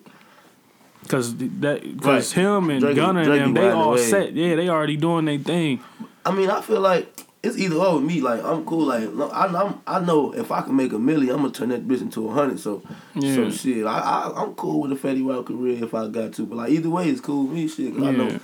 Cause that, cause Right. him and Drake- Gunna and Drake them, they all set. Yeah, they already doing their thing. I mean, I feel like it's either or with me. Like I'm cool. Like I, I'm, I know if I can make a million, I'm gonna turn that bitch into a hundred. So, Yeah. so shit. I, I, I'm cool with a Fetty Wap career if I got to. But like either way, it's cool with me. Shit, 'cause I Yeah. know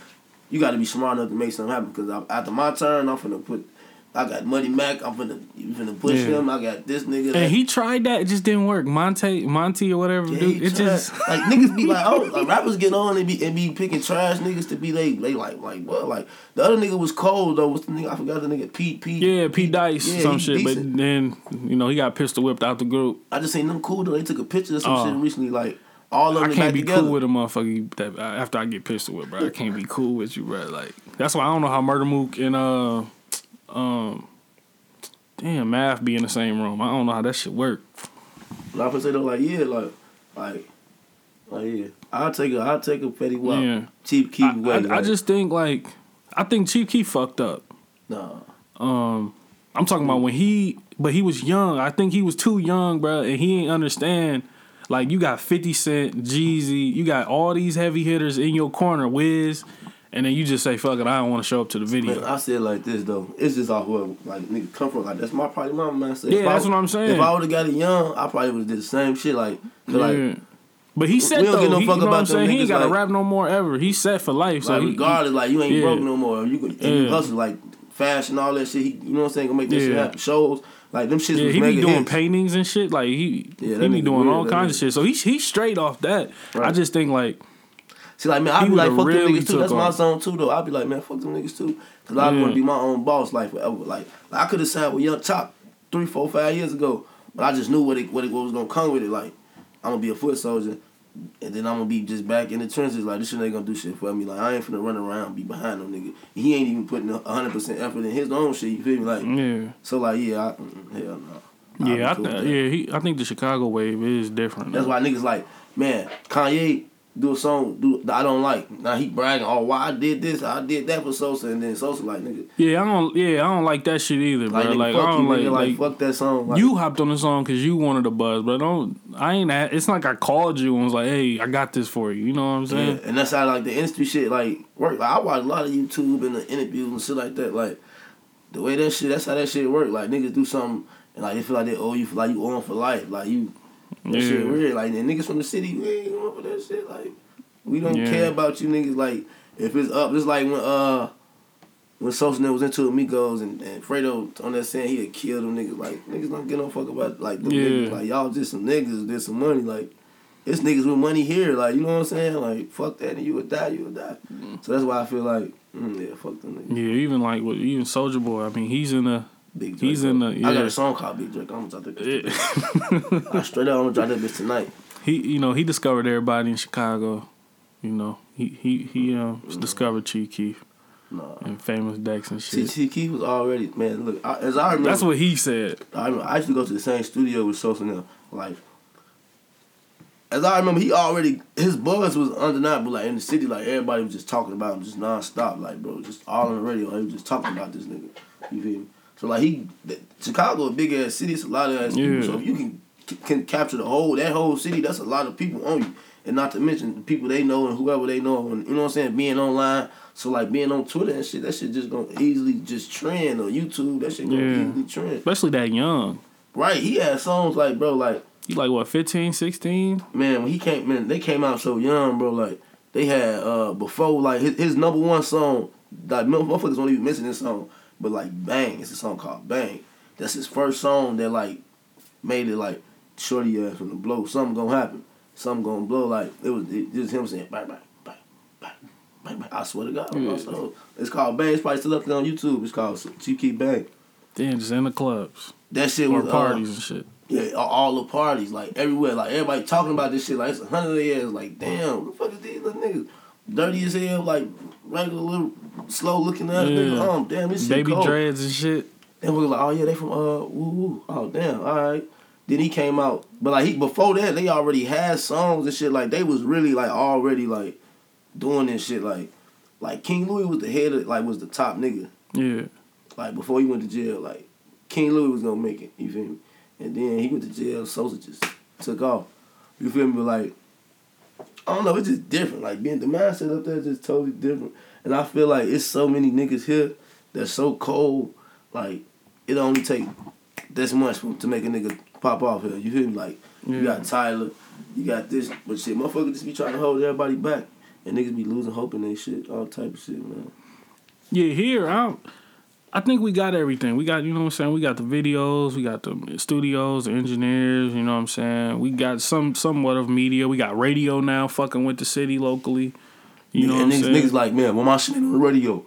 you got to be smart enough to make something happen. Because after my turn, I'm finna put. I got Money Mac. I'm finna, you finna push Yeah. him. I got this nigga. And he tried that, it just didn't work. Monte, Monty or whatever, Yeah, dude, it tried. just like niggas be like, oh, like, rappers get on and be and be picking trash niggas to be they they like like what like the other nigga was cold though. What's the nigga? I forgot the nigga Pete Pete. Yeah, P-Dice, yeah, some shit. decent. But then, you know, he got pistol whipped out the group. I just seen them cool though. They took a picture of some Oh. shit recently. Like all of I them can't back be together. cool with a motherfucker that after I get pistol whipped, bro. I can't be cool with you, bro. Like that's why I don't know how Murda Mook and uh, um, damn Math be in the same room. I don't know how that shit work. But I would say though, like yeah, like like like yeah. I'll take a I'll take a Fetty Wap. Yeah. Cheap key I. I, like, I just think like I think Chief Keef fucked up. nah. Um, I'm talking about when he, but he was young. I think he was too young, bro, and he ain't understand. Like you got 50 Cent, Jeezy, you got all these heavy hitters in your corner, Wiz, and then you just say, "Fuck it, I don't want to show up to the video." Man, I said it like this though. It's just off whoever like nigga come from. Like that's my probably my mindset. Yeah, If I that's would- what I'm saying. If I would have got it young, I probably would have did the same shit. Like Yeah. But he said we don't though, give no he, fuck you know what I'm saying? He ain't got to like- rap no more ever. He set for life. So like he- regardless, like you ain't yeah. broke no more. You can Yeah. hustle like fashion, and all that shit. He, you know what I'm saying? Gonna make that shit happen. Shows like them shits yeah, he be doing hits. paintings and shit. Like he, Yeah, he be doing weird, all kinds of shit. So he's he's straight off that. I just think like See, like man, I be like, fuck them niggas too. That's my zone too, though. I be like, man, fuck them niggas too, cause I want to be my own boss, like forever. Like, like I could have signed with Young Chop three, four, five years ago, but I just knew what it what it what was gonna come with it. Like, I'm gonna be a foot soldier, and then I'm gonna be just back in the trenches. Like, this shit ain't gonna do shit for me. Like, I ain't finna run around be behind no nigga. He ain't even putting hundred percent effort in his own shit. You feel me? Like, yeah. so like, yeah, I, mm, hell no. Yeah, I cool th- yeah, he. I think the Chicago wave is different. That's why niggas like, man, Kanye, do a song do I don't like. Now he bragging, oh, why I did this, I did that for Sosa, and then Sosa like nigga, Yeah, I don't. Yeah, I don't like that shit either, bro. like, Like, nigga, I don't you, like, nigga, like, like fuck that song. Like, you hopped on the song because you wanted a buzz, but don't. I ain't. At, it's not like I called you and was like, "Hey, I got this for you." You know what I'm Yeah, saying? and that's how like the industry shit like work. Like I watch a lot of YouTube and the interviews and shit like that. Like the way that shit, that's how that shit work. Like niggas do something and like they feel like they owe you for like you owe 'em for life. Like you, that shit weird. Like the niggas from the city, we ain't going for that shit. Like we don't Yeah. care about you niggas. Like if it's up, it's like when uh. When Sosa was into Amigos and, and Fredo on that saying he had killed them niggas, like niggas don't get no fuck about like them Yeah. niggas. Like y'all just some niggas, did some money. Like it's niggas with money here, like you know what I'm saying? Like fuck that, and you would die, you would die. So that's why I feel like, mm, yeah, fuck them niggas. Yeah, even like with even Soulja Boy. I mean, he's in the. Big Draco. He's in the- I got a song called Big Draco. I'm gonna drop that. bitch Yeah. I straight up, I'm gonna drop that bitch tonight. he, you know, he discovered everybody in Chicago. You know, he he he um Mm-hmm. discovered Chief Keef Nah. and famous Dex and See, shit. T Keith was already man. Look, I, as I remember, That's what he said. I, remember, I used to go to the same studio with Sosa now. Like, as I remember, he already his buzz was undeniable. Like in the city, like everybody was just talking about him, just nonstop. Like, bro, just all on the radio. They was just talking about this nigga. You feel me? So like he, Chicago, a big ass city. It's a lot of ass people. So if you can can capture the whole that whole city, that's a lot of people on you. And not to mention the people they know and whoever they know, and you know what I'm saying, being online. So like being on Twitter and shit, that shit just gonna easily just trend on YouTube. That shit gonna Yeah. easily trend. Especially that young. Right, he had songs like, bro, like, He like what, 15, 16? man, when he came, man, they came out so young, bro. Like, they had uh before, like his, his number one song, like motherfuckers don't even mention this song, but like Bang, it's a song called Bang. That's his first song that like made it like shorty ass from the blow. Something gonna happen. Something gonna blow. Like it was it, just him saying bang bang bang bang bang bang. I swear to God, bro. So, it's called Bang. It's probably still up there on YouTube. It's called Chief Keef Bang. Then just in the clubs That shit or was uh, parties and shit. Yeah, all- all the parties, like everywhere, like everybody talking about this shit. Like it's a hundred years. Like damn, what the fuck is these little niggas? Dirty as hell, like regular little slow looking ass Yeah. niggas. Um, damn, this shit Baby cold. dreads and shit. And we was like, oh yeah, they from uh woo woo. Oh damn, all right. Then he came out, but like he before that, they already had songs and shit. Like they was really like already like doing this shit. Like like King Louie was the head of like was the top nigga. Yeah. Like before he went to jail, like King Louie was gonna make it. You feel me? And then he went to jail. Sosa just took off. You feel me? But like, I don't know. It's just different. Like being the mindset up there is just totally different. And I feel like it's so many niggas here that's so cold. Like it only take this much for, to make a nigga pop off here. You feel me? Like you got Tyler, you got this, but shit, motherfuckers just be trying to hold everybody back. And niggas be losing hope in their shit, all type of shit, man. Yeah, here I, I think we got everything. We got you know what I'm saying. We got the videos, we got the studios, the engineers. You know what I'm saying. We got some somewhat of media. We got radio now, fucking with the city locally. You know and what I'm niggas, niggas like, man, why my shit ain't on the radio?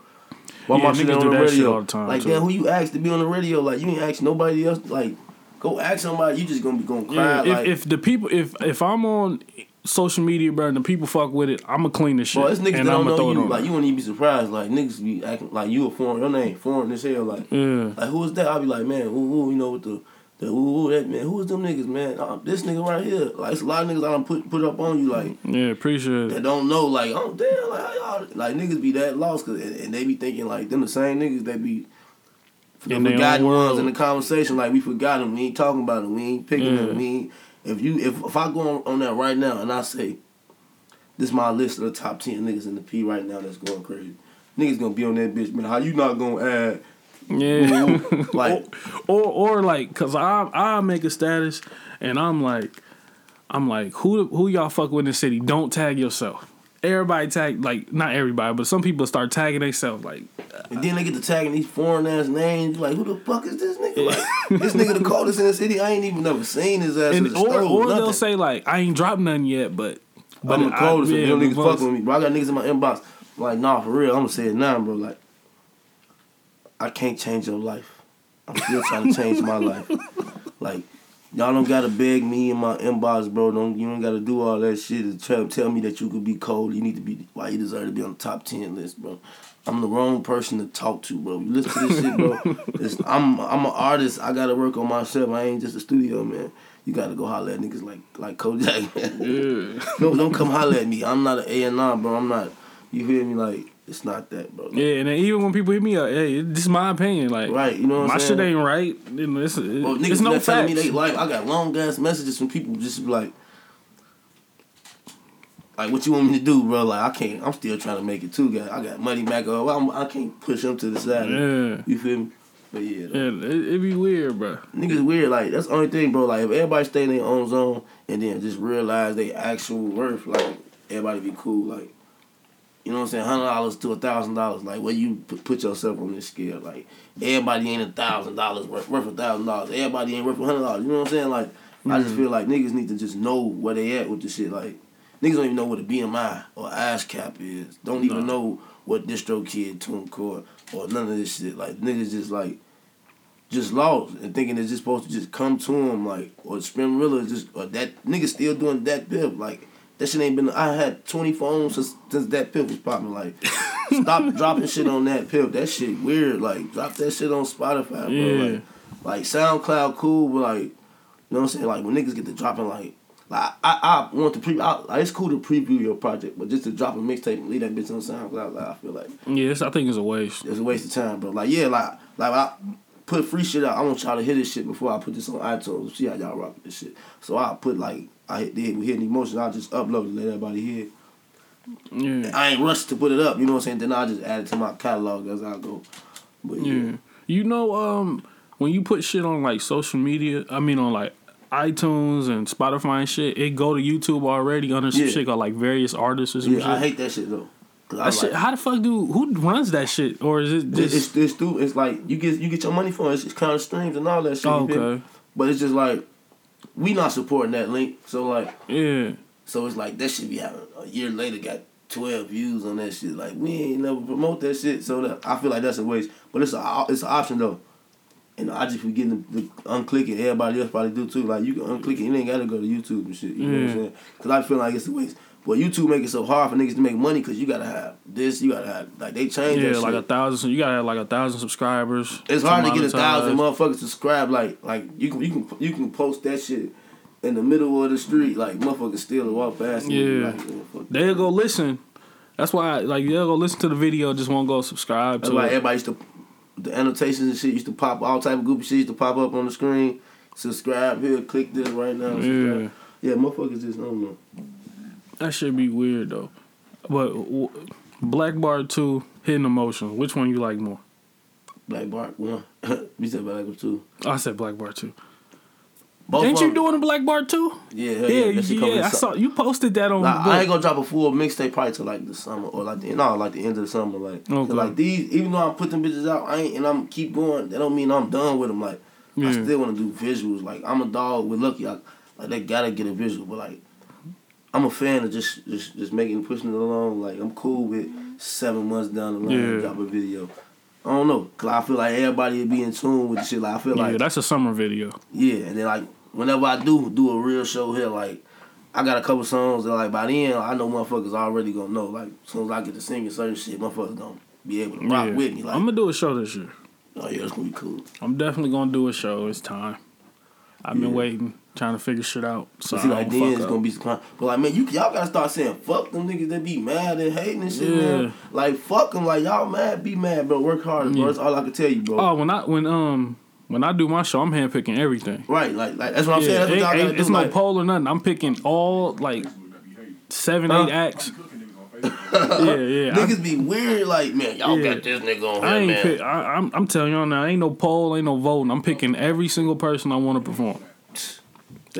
Why Yeah, my shit ain't on the radio? all the time, like, too. damn, who you asked to be on the radio? Like, you ain't ask nobody else. Like, go ask somebody. You just gonna be gonna cry. yeah, like, if, if the people, if if I'm on social media, bro, and the people fuck with it, I'ma clean the shit. bro, it's niggas that and don't I'ma know you. Like, you wouldn't even be surprised. Like, niggas be acting like you a foreign. Your name foreign as hell. Like, yeah, like who is that? I'll be like, man, who, who you know what the. Ooh, ooh, that man, who is them niggas, man? Uh, this nigga right here, like it's a lot of niggas I don't put put up on you, like yeah, appreciate that don't know, like, oh damn, like how y'all, like niggas be that lost, cause and, and they be thinking like them the same niggas that be the In forgotten ones in the conversation. Like we forgot them, we ain't talking about them, we ain't picking Yeah. them. We ain't, if you if if I go on, on that right now and I say, this my list of the top ten niggas in the P right now that's going crazy, niggas gonna be on that bitch, man. How you not gonna add? Yeah. Like or or like cause I I make a status and I'm like I'm like who who y'all fuck with in the city don't tag yourself everybody tag like not everybody but some people start tagging themselves like uh, And then they get to tagging these foreign ass names. Like, who the fuck is this nigga? Like, this nigga the coldest in the city. I ain't even never seen his ass in and the or or nothing. they'll say like I ain't dropped nothing yet but but I'm the I- coldest. yeah, Yeah, them niggas fuck with me, bro. I got niggas in my inbox. Like, nah, for real. I'm gonna say it now, bro. Like, I can't change your life. I'm still trying to change my life. Like, y'all don't gotta beg me in my inbox, bro. Don't you don't gotta do all that shit to tell, tell me that you could be cold. You need to be why you deserve to be on the top ten list, bro. I'm the wrong person to talk to, bro. You listen to this shit, bro. It's, I'm I'm an artist. I gotta work on myself. I ain't just a studio man. you gotta go holler at niggas like like Kojak. Yeah. don't don't come holler at me. I'm not an A and R, bro. I'm not. You hear me? Like it's not that, bro. Yeah, and then even when people hit me up, hey, this is my opinion. Like, Right, you know what my I'm saying? shit ain't right. It's, Well, it's niggas no no telling me they like. I got long ass messages from people just like, like what you want me to do, bro? Like I can't. I'm still trying to make it too, guys. I got money back up. I'm, I can't push them to the side. Yeah. You feel me? But yeah, though. Yeah, it, it be weird, bro. niggas weird. Like that's the only thing, bro. Like if everybody stay in their own zone and then just realize they actual worth, like everybody be cool. Like you know what I'm saying? Hundred dollars to a thousand dollars. Like where you put yourself on this scale? Like everybody ain't a thousand dollars worth worth a thousand dollars. Everybody ain't worth a hundred dollars. You know what I'm saying? Like I just mm. feel like niggas need to just know where they at with this shit. Like niggas don't even know what a BMI or ASCAP is. Don't even know what DistroKid tune core or none of this shit. Like niggas just like just lost and thinking it's just supposed to just come to him like or Spinrilla is just or that nigga still doing that pip like that shit ain't been I had twenty phones since, since that pip was popping like stop dropping shit on that pip that shit weird like drop that shit on Spotify bro Yeah. like like SoundCloud cool but like you know what I'm saying like when niggas get to dropping like like I, I want to pre I, like, it's cool to preview your project but just to drop a mixtape and leave that bitch on SoundCloud like I feel like Yeah, it's, I think it's a waste. it's a waste of time, bro. Like, yeah, like, like I put free shit out. I want y'all to hear this shit before I put this on iTunes. See how y'all rock this shit. So I put like, I hit, we hit an emotion. I just upload it, let everybody hear. Yeah. I ain't rushed to put it up. You know what I'm saying? Then I just add it to my catalog as I go. But yeah, Yeah. You know, um, when you put shit on like social media, I mean on like iTunes and Spotify and shit, it go to YouTube already under some Yeah. shit called like various artists or some yeah, shit. I hate that shit though. That shit. How the fuck do who runs that shit? Or is it just it's, it's, stu- it's like you get you get your money for it. It's, it's kind of streams and all that shit. Oh, okay? But it's just like we not supporting that link. So like Yeah. So it's like that should be having a year later got twelve views on that shit. Like we ain't never promote that shit. So that I feel like that's a waste. But it's a it's an option though. And I just be getting the, the unclick it. Everybody else probably do too. Like you can unclick it. You ain't gotta go to YouTube and shit. You know what Yeah. I'm saying? Cause I feel like it's a waste. But YouTube make it so hard for niggas to make money because you gotta have this. You gotta have like they change Yeah, like a thousand. You gotta have like a thousand subscribers. It's hard to get a thousand motherfuckers subscribe. Like like you can you can you can post that shit in the middle of the street. Like motherfuckers still walk past. Yeah. Like, They'll go listen. That's why, like, they'll go listen to the video, just won't go subscribe That's to why it. everybody used to the annotations and shit used to pop all type of goofy shit used to pop up on the screen. Subscribe here, click this right now. Yeah. Yeah, motherfuckers just I don't know. That should be weird though. But w- Black Bar Two, Hidden Emotion. Which one you like more? Black Bark one. you said Black Bark two. I said Black Bar Two. Both Ain't you doing a Black Bar Two? Yeah, Yeah, yeah. Coming yeah. I saw you posted that on. Like, I ain't gonna drop a full mixtape probably till like the summer or like the no like the end of the summer like Okay. like these even though I put them bitches out I ain't and I'm keep going that don't mean I'm done with them like I still want to do visuals like I'm a dog with Lucky I, like they gotta get a visual but like I'm a fan of just just just making pushing it along like I'm cool with seven months down the line Yeah. drop a video I don't know cause I feel like everybody would be in tune with the shit like I feel yeah, like that's a summer video. yeah, and then like whenever I do do a real show here, like I got a couple songs that like by then I know motherfuckers already gonna know. Like as soon as I get to singing certain shit, motherfuckers gonna be able to rock Yeah. with me. Like, I'm gonna do a show this year. oh yeah, it's gonna be cool. I'm definitely gonna do a show. It's time. I've been waiting, trying to figure shit out. So So see, I like don't then it's up. gonna be some kind. But like man, you y'all gotta start saying fuck them niggas that be mad and hating and shit, Yeah. man. Like fuck them, like y'all mad, be mad, bro. Work hard, bro. That's all I can tell you, bro. Oh, when I when um when I do my show, I'm handpicking everything. Right, like like that's what I'm saying. That's what y'all ain't- gotta do. it's no like, poll or nothing. I'm picking all like seven, Huh? eight acts. Cooking niggas on Facebook. Yeah, yeah. I- niggas be weird, like man, y'all Yeah. got this nigga on I here, ain't man. pick. I, I'm I'm telling y'all now. Ain't no poll. Ain't no voting. I'm picking every single person I want to perform.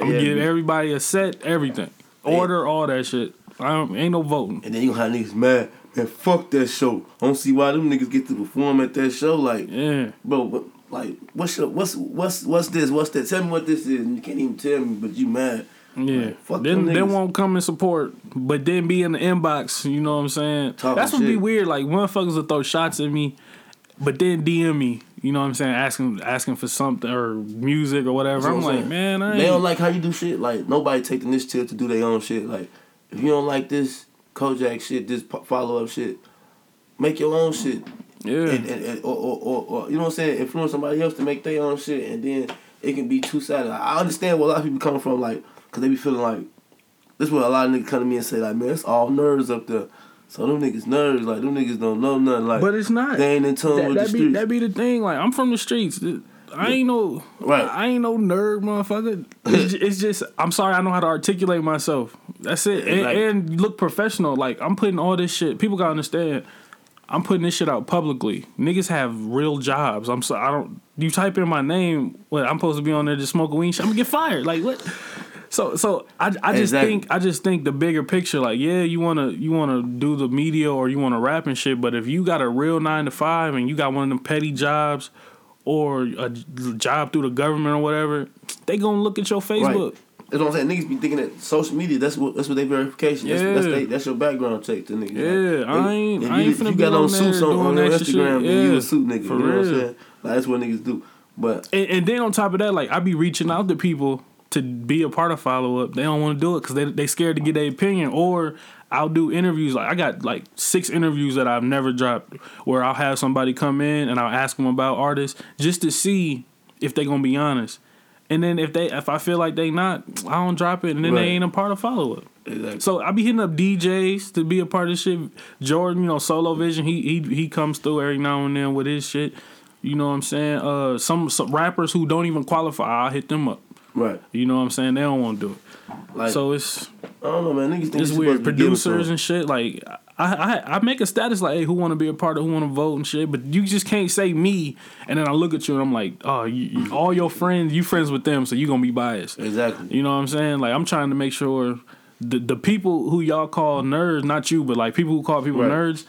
I'm giving man. everybody a set, everything, order, all that shit. I don't, ain't no voting. And then you gonna have niggas mad. Man, fuck that show. I don't see why them niggas get to perform at that show. Like, Yeah, bro, but, like, what's your, what's what's what's this? What's that? Tell me what this is. And you can't even tell me, but you mad. yeah. Like, fuck then they won't come and support, but then be in the inbox. You know what I'm saying? Talking That's what be weird. Like motherfuckers will throw shots at me, but then DM me. You know what I'm saying? Asking asking for something or music or whatever. What I'm I'm like, man, I. They don't like how you do shit. Like nobody take the initiative to do their own shit. Like if you don't like this Kojak shit, this follow up shit, make your own shit. yeah. and, and, and or, or, or, or you know what I'm saying, influence somebody else to make their own shit, and then it can be two sided. I understand where a lot of people coming from, like, cause they be feeling like this. is What a lot of niggas come to me and say, like, man, it's all nerds up there. So them niggas nerds, like them niggas don't know nothing. Like, But it's not. They ain't in tune that, with that the be streets. that be the thing. Like I'm from the streets. I ain't no Right. I ain't no nerd, motherfucker. It's, ju- it's just I'm sorry. I know how to articulate myself. That's it. And, Like- and look professional. Like I'm putting all this shit. People gotta understand. I'm putting this shit out publicly. Niggas have real jobs. I'm so I don't. You type in my name. What I'm supposed to be on there just smoking weed. Shit, I'm gonna get fired. Like what? So so I, I just think I just think the bigger picture like yeah you wanna you wanna do the media or you wanna rap and shit but if you got a real nine to five and you got one of them petty jobs or a job through the government or whatever they gonna look at your Facebook Right. That's what I'm saying. Niggas be thinking that social media. That's what. That's what they verification. That's, that's, they, that's your background check to niggas. Yeah, I ain't- If I you, ain't if finna you be got on suits on, on extra shit. Instagram, then you Yeah, a suit nigga. for you know what I'm real. saying? Like that's what niggas do. But and, and then on top of that like I be reaching out to people to be a part of follow up they don't want to do it because they they scared to get their opinion or I'll do interviews like I got like six interviews that I've never dropped where I'll have somebody come in and I'll ask them about artists just to see if they're gonna be honest. And then if they if I feel like they not, I don't drop it, and then Right. they ain't a part of follow up. exactly. So I be hitting up DJs to be a part of this shit. Jordan, you know, Solo Vision, he he he comes through every now and then with his shit. You know what I'm saying? Uh, some some rappers who don't even qualify, I hit them up. Right. You know what I'm saying? They don't want to do it. Like so it's I don't know, man. Niggas think it's weird. supposed to be giving Producers and shit. Like I, I I make a status like, hey, who want to be a part of? Who want to vote and shit? But you just can't say me. And then I look at you and I'm like, oh, you, you- all your friends, you friends with them, so you're gonna be biased. exactly. You know what I'm saying? Like I'm trying to make sure the the people who y'all call nerds, not you, but like people who call people Right. nerds,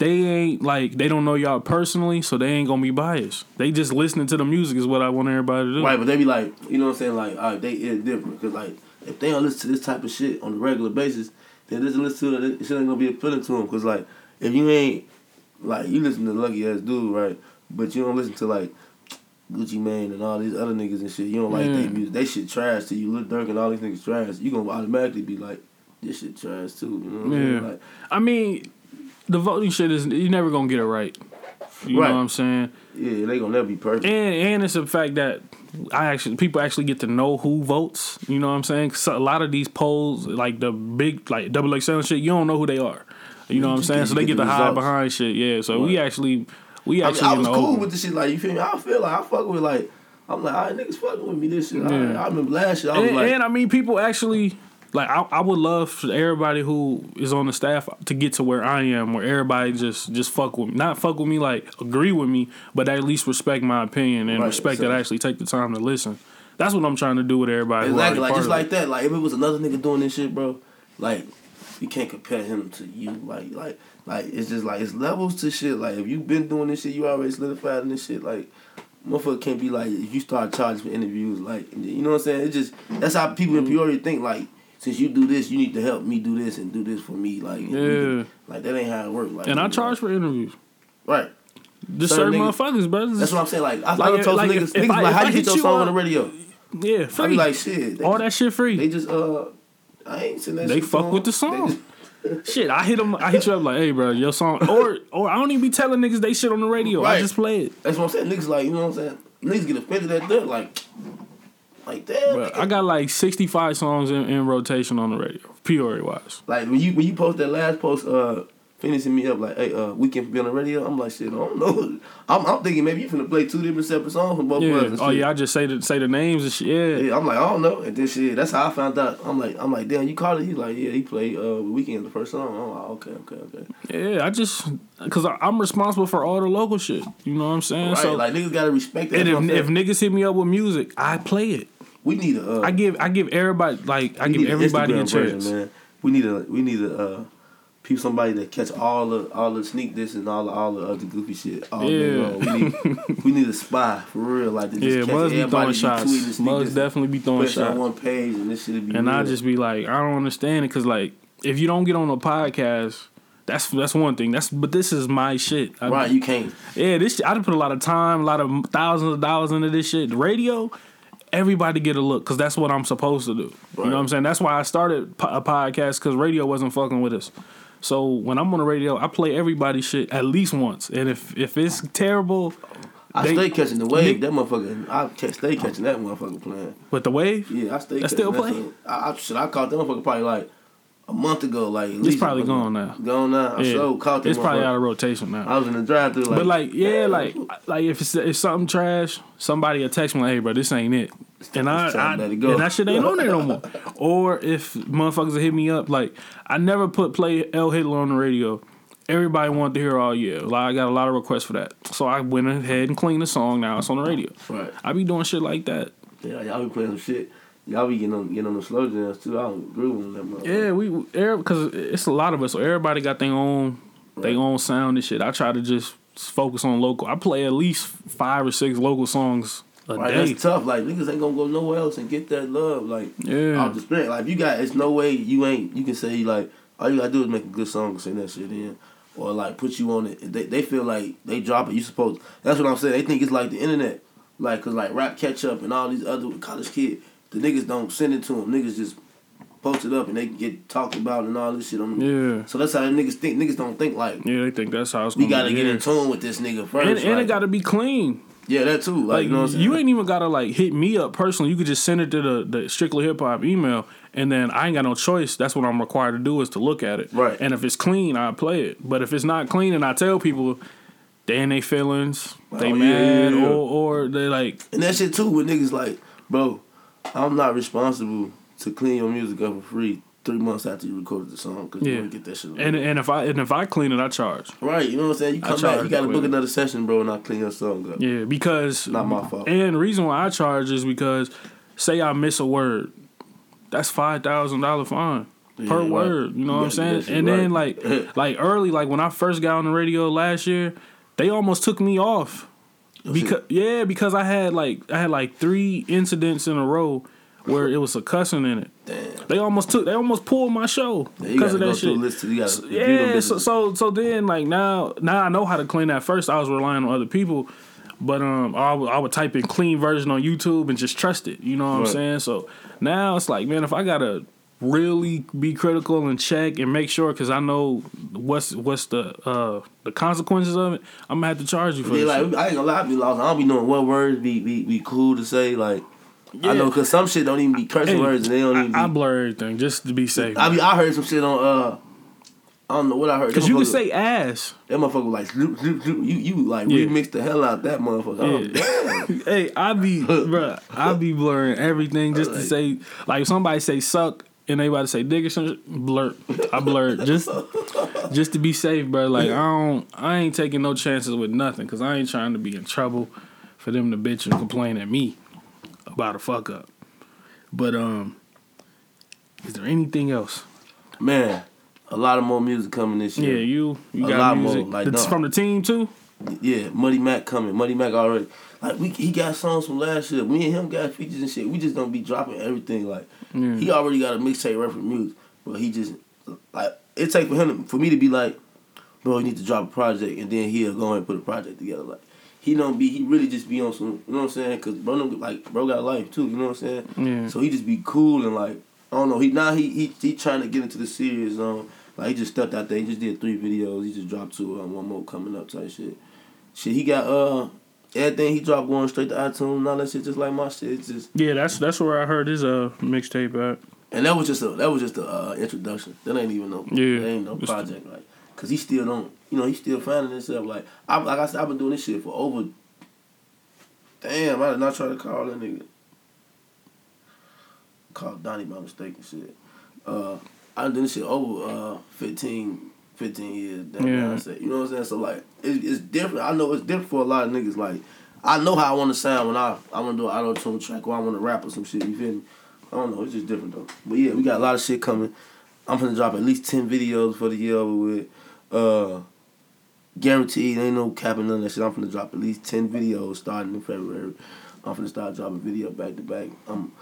they ain't like they don't know y'all personally, so they ain't gonna be biased. They just listening to the music is what I want everybody to do. Right, but they be like, you know what I'm saying? Like, all right, they is different because like if they don't listen to this type of shit on a regular basis, then listen listen to it. It shit ain't gonna be appealing to them because like if you ain't like you listen to Lucky Ass Dude, right? But you don't listen to like Gucci Mane and all these other niggas and shit. You don't like Yeah. they music. They shit trash to you. Lil Durk and all these niggas trash. You gonna automatically be like, this shit trash too. You know what I'm saying? Like, I mean, the voting shit is you never gonna get it right. You Right. know what I'm saying? yeah, they gonna never be perfect. And and it's the fact that I actually people actually get to know who votes. You know what I'm saying? 'Cause a lot of these polls, like the big like double XL shit, you don't know who they are. You know what I'm saying? So they get get to the hide behind shit. Yeah. So we actually we I, mean, actually I was cool open. with the shit. Like you feel me? I feel like I fuck with like. I'm like, all right, niggas fucking with me this shit. All right. Yeah. I remember last year I was and, like, and I mean, people actually like. I, I would love for everybody who is on the staff to get to where I am, where everybody just just fuck with me, not fuck with me like agree with me, but at least respect my opinion and Right, respect so- that I actually take the time to listen. That's what I'm trying to do with everybody. Exactly, like just like it. that. Like if it was another nigga doing this shit, bro, like you can't compare him to you. Like like like it's just like it's levels to shit. Like if you've been doing this shit, you already solidified in this shit. Like motherfucker can't be like if you start charging for interviews. Like you know what I'm saying? It just that's how people in Peoria mm-hmm. think. Like since you do this, you need to help me do this and do this for me. Like Yeah. like that ain't how it works. Like And I like, charge for interviews. right. Just Certain certain motherfuckers, bro. That's what I'm saying. Like I, Like, I told like, niggas, niggas I- like how I you hit get your you song on up- the radio? yeah, I free. be like shit. They, All that shit free. They just uh, I ain't seen that. They fuck to with the song. Shit, I hit them. I hit you up like, hey, bro, your song, or or I don't even be telling niggas they shit on the radio. I just play it. That's what I'm saying. Niggas like, you know what I'm saying? Niggas get offended at that, like, like damn. I got like sixty five songs in, in rotation on the radio, Peoria wise. like when you when you post that last post, uh, finishing me up like, hey, uh, we can be on the radio. I'm like, shit, I don't know. I'm, I'm thinking maybe you finna play two different separate songs from both of us. Yeah. Oh yeah, I just say the say the names and shit. Yeah. Yeah, I'm like, I don't know. And then shit, that's how I found out. I'm like, I'm like, damn, you called it. He's like, yeah, he played uh weekend the first song. I'm like, okay, okay, okay. Yeah, I just because I'm responsible for all the local shit. You know what I'm saying? Right, so like niggas gotta respect that. and if, if niggas hit me up with music, I play it. we need a, uh, I give I give everybody like I give everybody a Instagram chance. version, man. We need a we need a uh, people somebody that catch all the all the sneak this and all the all the other goofy shit. All Yeah. We need we need a spy for real, like to just Yeah, catch Muzz be throwing shots. tweeting sneak Muzz this, definitely be throwing it on one page and this shit be. And I just be like, I don't understand it because like if you don't get on a podcast, that's that's one thing. That's but this is my shit. I, right. You can't. Yeah, this I done put a lot of time, a lot of thousands of dollars into this shit. The radio, everybody get a look because that's what I'm supposed to do. You know what I'm saying? That's why I started a podcast because radio wasn't fucking with us. So when I'm on the radio, I play everybody's shit at least once, and if if it's terrible, I They- stay catching the wave. Nick- that motherfucker. I stay catching that motherfucker playing. With the wave, Yeah, I stay. Catching still that play? I, I shit. I caught that motherfucker probably like a month ago. Like it's probably gone now. Gone now. I Yeah, so caught that it's probably out of rotation now. I was in the drive through like. but like, yeah, like, like if it's if something trash, somebody will text me like, "Hey, bro, this ain't it," and I, I to let it go. and that shit ain't on there no more. Or if motherfuckers hit me up, like, I never put play L Hitler on the radio. Everybody wanted to hear all year. Like, I got a lot of requests for that, so I went ahead and cleaned the song. Now it's on the radio. right. I be doing shit like that. Yeah, y'all be playing some shit. Y'all be getting on getting on the slow jams too. I don't agree with them that motherfucker. Yeah, we because it's a lot of us, so everybody got their own their own sound and shit. I try to just focus on local. I play at least five or six local songs a Right, day. that's tough. Like niggas ain't gonna go nowhere else and get that love. Like Yeah. off the sprint. Like you got, it's no way you ain't. You can say like all you gotta do is make a good song and sing that shit in, or like put you on it. They they feel like they drop it. You supposed. That's what I'm saying. They think it's like the internet, like cause like rap catch up and all these other college kids. The niggas don't send it to them. Niggas just post it up and they get talked about and all this shit on. Yeah. So that's how the niggas think. Niggas don't think like Yeah, they think that's how it's we gotta get in tune with this nigga first. And, and like- it gotta be clean. yeah, that too. Like, Like you know what I'm you ain't even gotta like hit me up personally. You could just send it to the, the strictly hip hop email, and then I ain't got no choice. That's what I'm required to do is to look at it. Right. And if it's clean, I play it. But if it's not clean, and I tell people, they in their feelings, they Oh, yeah, mad, yeah, yeah. or or they like And that shit too with niggas like, bro, I'm not responsible to clean your music up for free three months after you recorded the song because you Yeah. want to get that shit. And and if I and if I clean it, I charge. right, you know what I'm saying? You come back, you got to to book another session, bro, and I clean your song up. Yeah, because Not my fault. And the reason why I charge is because say I miss a word, that's five thousand dollar fine per Yeah, right. word. You know You what I'm saying? And then right. like like early, like when I first got on the radio last year, they almost took me off because yeah, because I had like I had like three incidents in a row where it was a cussing in it. Damn. They almost took they almost pulled my show because of that shit. list. You got to Yeah, so, so so then like now now I know how to clean that. First I was relying on other people, but um I would, I would type in clean version on YouTube and just trust it. You know what Right. I'm saying? So now it's like man, if I gotta really be critical and check and make sure because I know what's what's the uh the consequences of it, I'm gonna have to charge you for Yeah, this. like shit. I ain't gonna lie, I be lost. I don't be knowing what words be be, be cool to say. Like I know because some shit don't even be cursing Hey, words and they don't even. Be, I, I blur everything just to be safe. I be I heard some shit on uh. I don't know what I heard. Because you motherfucker- say ass. that motherfucker was like zoop, zoop, zoop. you you like Yeah. remix the hell out that motherfucker. Oh, Yeah. hey, I be, bruh, I be blurring everything just to say, like, if somebody say suck and they about to say dick or something, blur. I blurt just, just to be safe, bro. Like, I don't, I ain't taking no chances with nothing because I ain't trying to be in trouble for them to bitch and complain at me about a fuck up. But um, is there anything else? Man, a lot of more music coming this year. Yeah, you, you A got lot more, like, no. from the team too. Yeah, Muddy Mac coming. Muddy Mac already. Like we, he got songs from last year. Me and him got features and shit. We just don't be dropping everything. Like Yeah. he already got a mixtape reference music, but he just like it take for him for me to be like, bro, you need to drop a project, and then he'll go and put a project together. Like he don't be. He really just be on some. You know what I'm saying? Cause bro, like bro got life too. You know what I'm saying? Yeah. So he just be cool and like I don't know. He now he he he trying to get into the serious zone. Like he just stepped out there. He just did three videos. He just dropped two. Um, one more coming up type shit. Shit, he got uh everything he dropped going straight to iTunes and all that shit. Just like my shit. It's just Yeah, that's that's where I heard his uh mixtape at. and that was just a that was just a uh, introduction. That ain't even no Yeah. that ain't no project like because he still don't you know he still finding himself like I like I said I've been doing this shit for over. Damn, I did not try to call that nigga. Called Donnie by mistake and shit. Uh, I done done this shit over uh 15, 15 years. Damn, Yeah. I said, you know what I'm saying? So like, it, it's different. I know it's different for a lot of niggas. Like, I know how I want to sound when I I want to do an auto tune track or I want to rap or some shit. You feel me? I don't know. It's just different though. But yeah, we got a lot of shit coming. I'm gonna drop at least ten videos for the year over with. Uh, guaranteed, ain't no capping none of that shit. I'm gonna drop at least ten videos starting in February. I'm gonna start dropping video back to back. Um,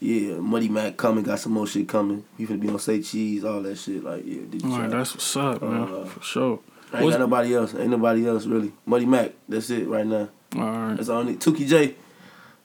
yeah, Muddy Mac coming, got some more shit coming. You finna be on Say Cheese, all that shit. Like yeah, did you All right, that's what's up, man, Uh, for sure. Ain't What's- got nobody else. Ain't nobody else really. Muddy Mac, that's it right now. All right. That's all I need. Tuki J.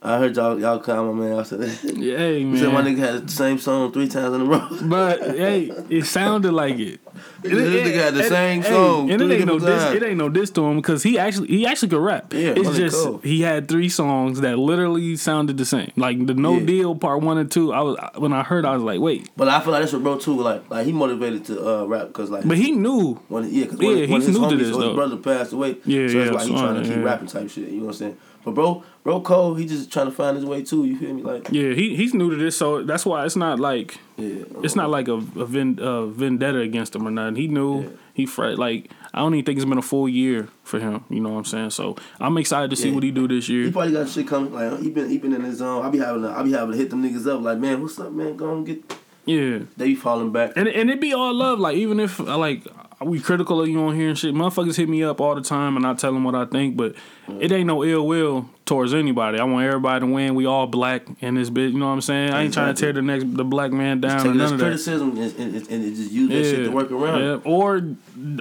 I heard y'all y'all call my man. I said, Yeah, hey, you said my nigga had the same song three times in a row. But hey, it sounded like it. This nigga had the and- same hey, song. and it ain't no diss. It ain't no diss to him because he actually he actually could rap. Yeah, it's just he had three songs that literally sounded the same. Like the No Yeah. Deal part one and two. I was when I heard, I was like, wait, But I feel like that's what bro too. Like, like he motivated to uh, rap because like but he knew. When, yeah, because Yeah, when, when he's his homies this, his brother passed away, Yeah, so that's yeah, why he so, trying to keep rapping type shit. You know what I'm saying? But bro, bro Cole, he just trying to find his way too. You feel me? Like, Yeah, he he's new to this, so that's why it's not like yeah, it's not like a, a ven, uh, vendetta against him or nothing. He knew Yeah. he fret like I don't even think it's been a full year for him. You know what I'm saying? So I'm excited to see Yeah. what he do this year. He probably got shit coming. Like he been he been in his zone. I be having to, I be having to hit them niggas up. Like man, what's up, man? Go and get. Yeah, They be falling back. and and it be all love. Like even if like we critical of you on here and shit, motherfuckers hit me up all the time and I tell them what I think, but it ain't no ill will towards anybody. I want everybody to win. We all black in this bitch. You know what I'm saying? I ain't trying to tear the next the black man down or Take none this of that. criticism and, and, and, and just use that shit to work around. Yeah, or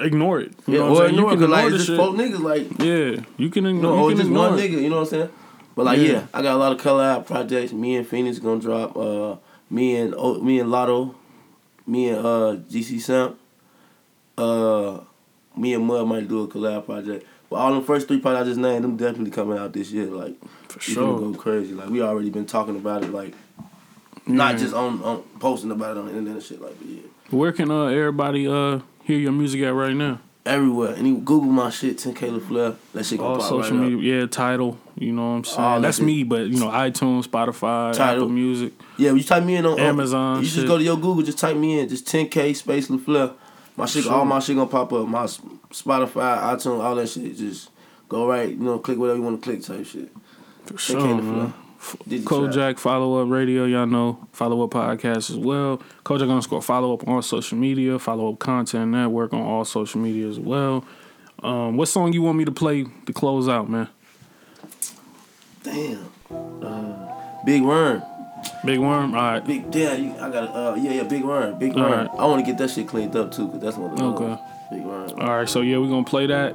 ignore it. You Yeah, know what or I'm ignore You it, can 'cause, like ignore the just folk niggas like Yeah, you can ignore. or you can just ignore one it. nigga. You know what I'm saying? But like, Yeah. yeah, I got a lot of color out projects. Me and Phoenix gonna drop. Uh, me and oh, me and Lotto, me and uh GC Samp, uh, me and Mud might do a collab project. But all the first three projects I just named, them definitely coming out this year. Like, For sure. go crazy. Like, we already been talking about it. Like, not Yeah. just on, on posting about it on the internet and shit. Like, yeah. Where can uh everybody uh hear your music at right now? Everywhere. And you Google my shit, 10K LaFleur. That shit gonna All pop social right up. media, yeah, title. You know what I'm saying? All That's shit. me, but you know, iTunes, Spotify, Tidal. Apple Music. Yeah, you type me in on Amazon you just go to your Google, just type me in, just 10K space LaFleur. My shit, Sure. all my shit gonna pop up. My Spotify, iTunes, all that shit. Just go right, you know, click whatever you want to click, type shit. For 10K sure, man. Kojak Follow Up Radio, y'all know. Follow Up Podcast as well. Kojak underscore Follow Up on social media. Follow Up Content Network on all social media as well. Um, what song you want me to play to close out, man? Damn. Uh, Big Worm. Big Worm? All right. Big damn, you, I got uh yeah, yeah, Big Worm. Big Worm. right. I want to get that shit cleaned up too, cause that's one of the Okay. Big Worm. All right, so yeah, we're going to play that.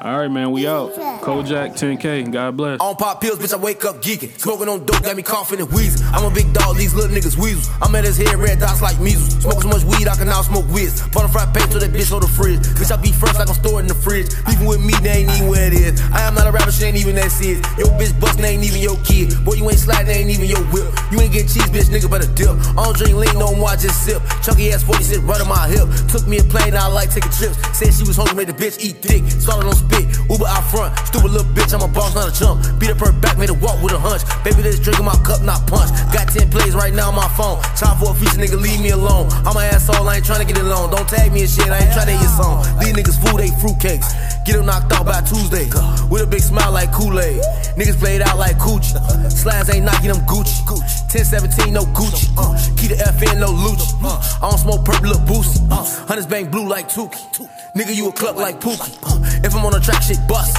All right, man, we out. Kojak 10K. God bless. On pop pills, bitch, I wake up geeking. Smoking on dope, got me coughing and wheezing. I'm a big dog, these little niggas weasels. I'm at his head, red dots like measles. Smoking so much weed, I can now smoke whiz. Fried paste to that bitch on the fridge. Bitch, I be fresh like I'm stored in the fridge. Even with me, they ain't even where it is. I am not a rapper, shit ain't even that serious. Your bitch bustin' ain't even your kid. Boy, you ain't sliding, ain't even your whip. You ain't get cheese, bitch, nigga, but a dip. I don't drink lean no more, I just sip. Chunky ass 40 sit right on my hip. Took me a plane, I like taking trips. Said she was hungry, made the bitch eat dick. Started on spit, Uber out front. Stupid little bitch, I'm a boss, not a chump. Beat up her back, made her walk with a hunch. Baby, this drink in my cup, not punch. Got 10 plays right now on my phone. Time for a feature, nigga, leave me alone. I'm an asshole, I ain't tryna get it alone. Don't tag me and shit, I ain't tryna hear your song. These niggas food, they fruitcakes. Get them knocked out by Tuesday. With a big smile like Kool-Aid. Niggas played out like Coochie. Slides ain't knocking them Gucci. 1017, no Gucci. Keep the FN, no Lucci. I don't smoke purple, look boost. Hunters bang blue like Tukey. Nigga, you a cluck like Pookie. If I'm on the track, shit bust.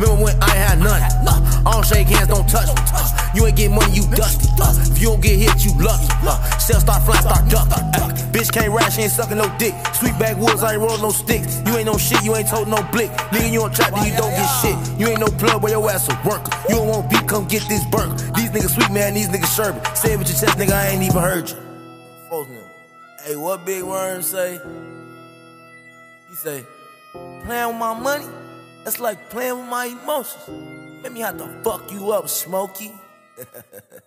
Remember when I had none? I don't shake hands, don't touch me. You ain't get money, you dusty. If you don't get hit, you lucky. Cell start flying, start ducking. Bitch can't ride, she ain't sucking no dick. Sweet backwoods, I ain't rolling no sticks. You ain't no shit, you ain't told no blick. Nigga, you on trap, then you don't get shit. You ain't no plug, where your ass a worker. You don't want beat, come get this burger. These niggas sweet, man, these niggas sherbet. Say it with your chest, nigga, I ain't even heard you. Hey, what Big Worm say? He say, playing with my money, that's like playing with my emotions. Let me have to fuck you up, Smokey.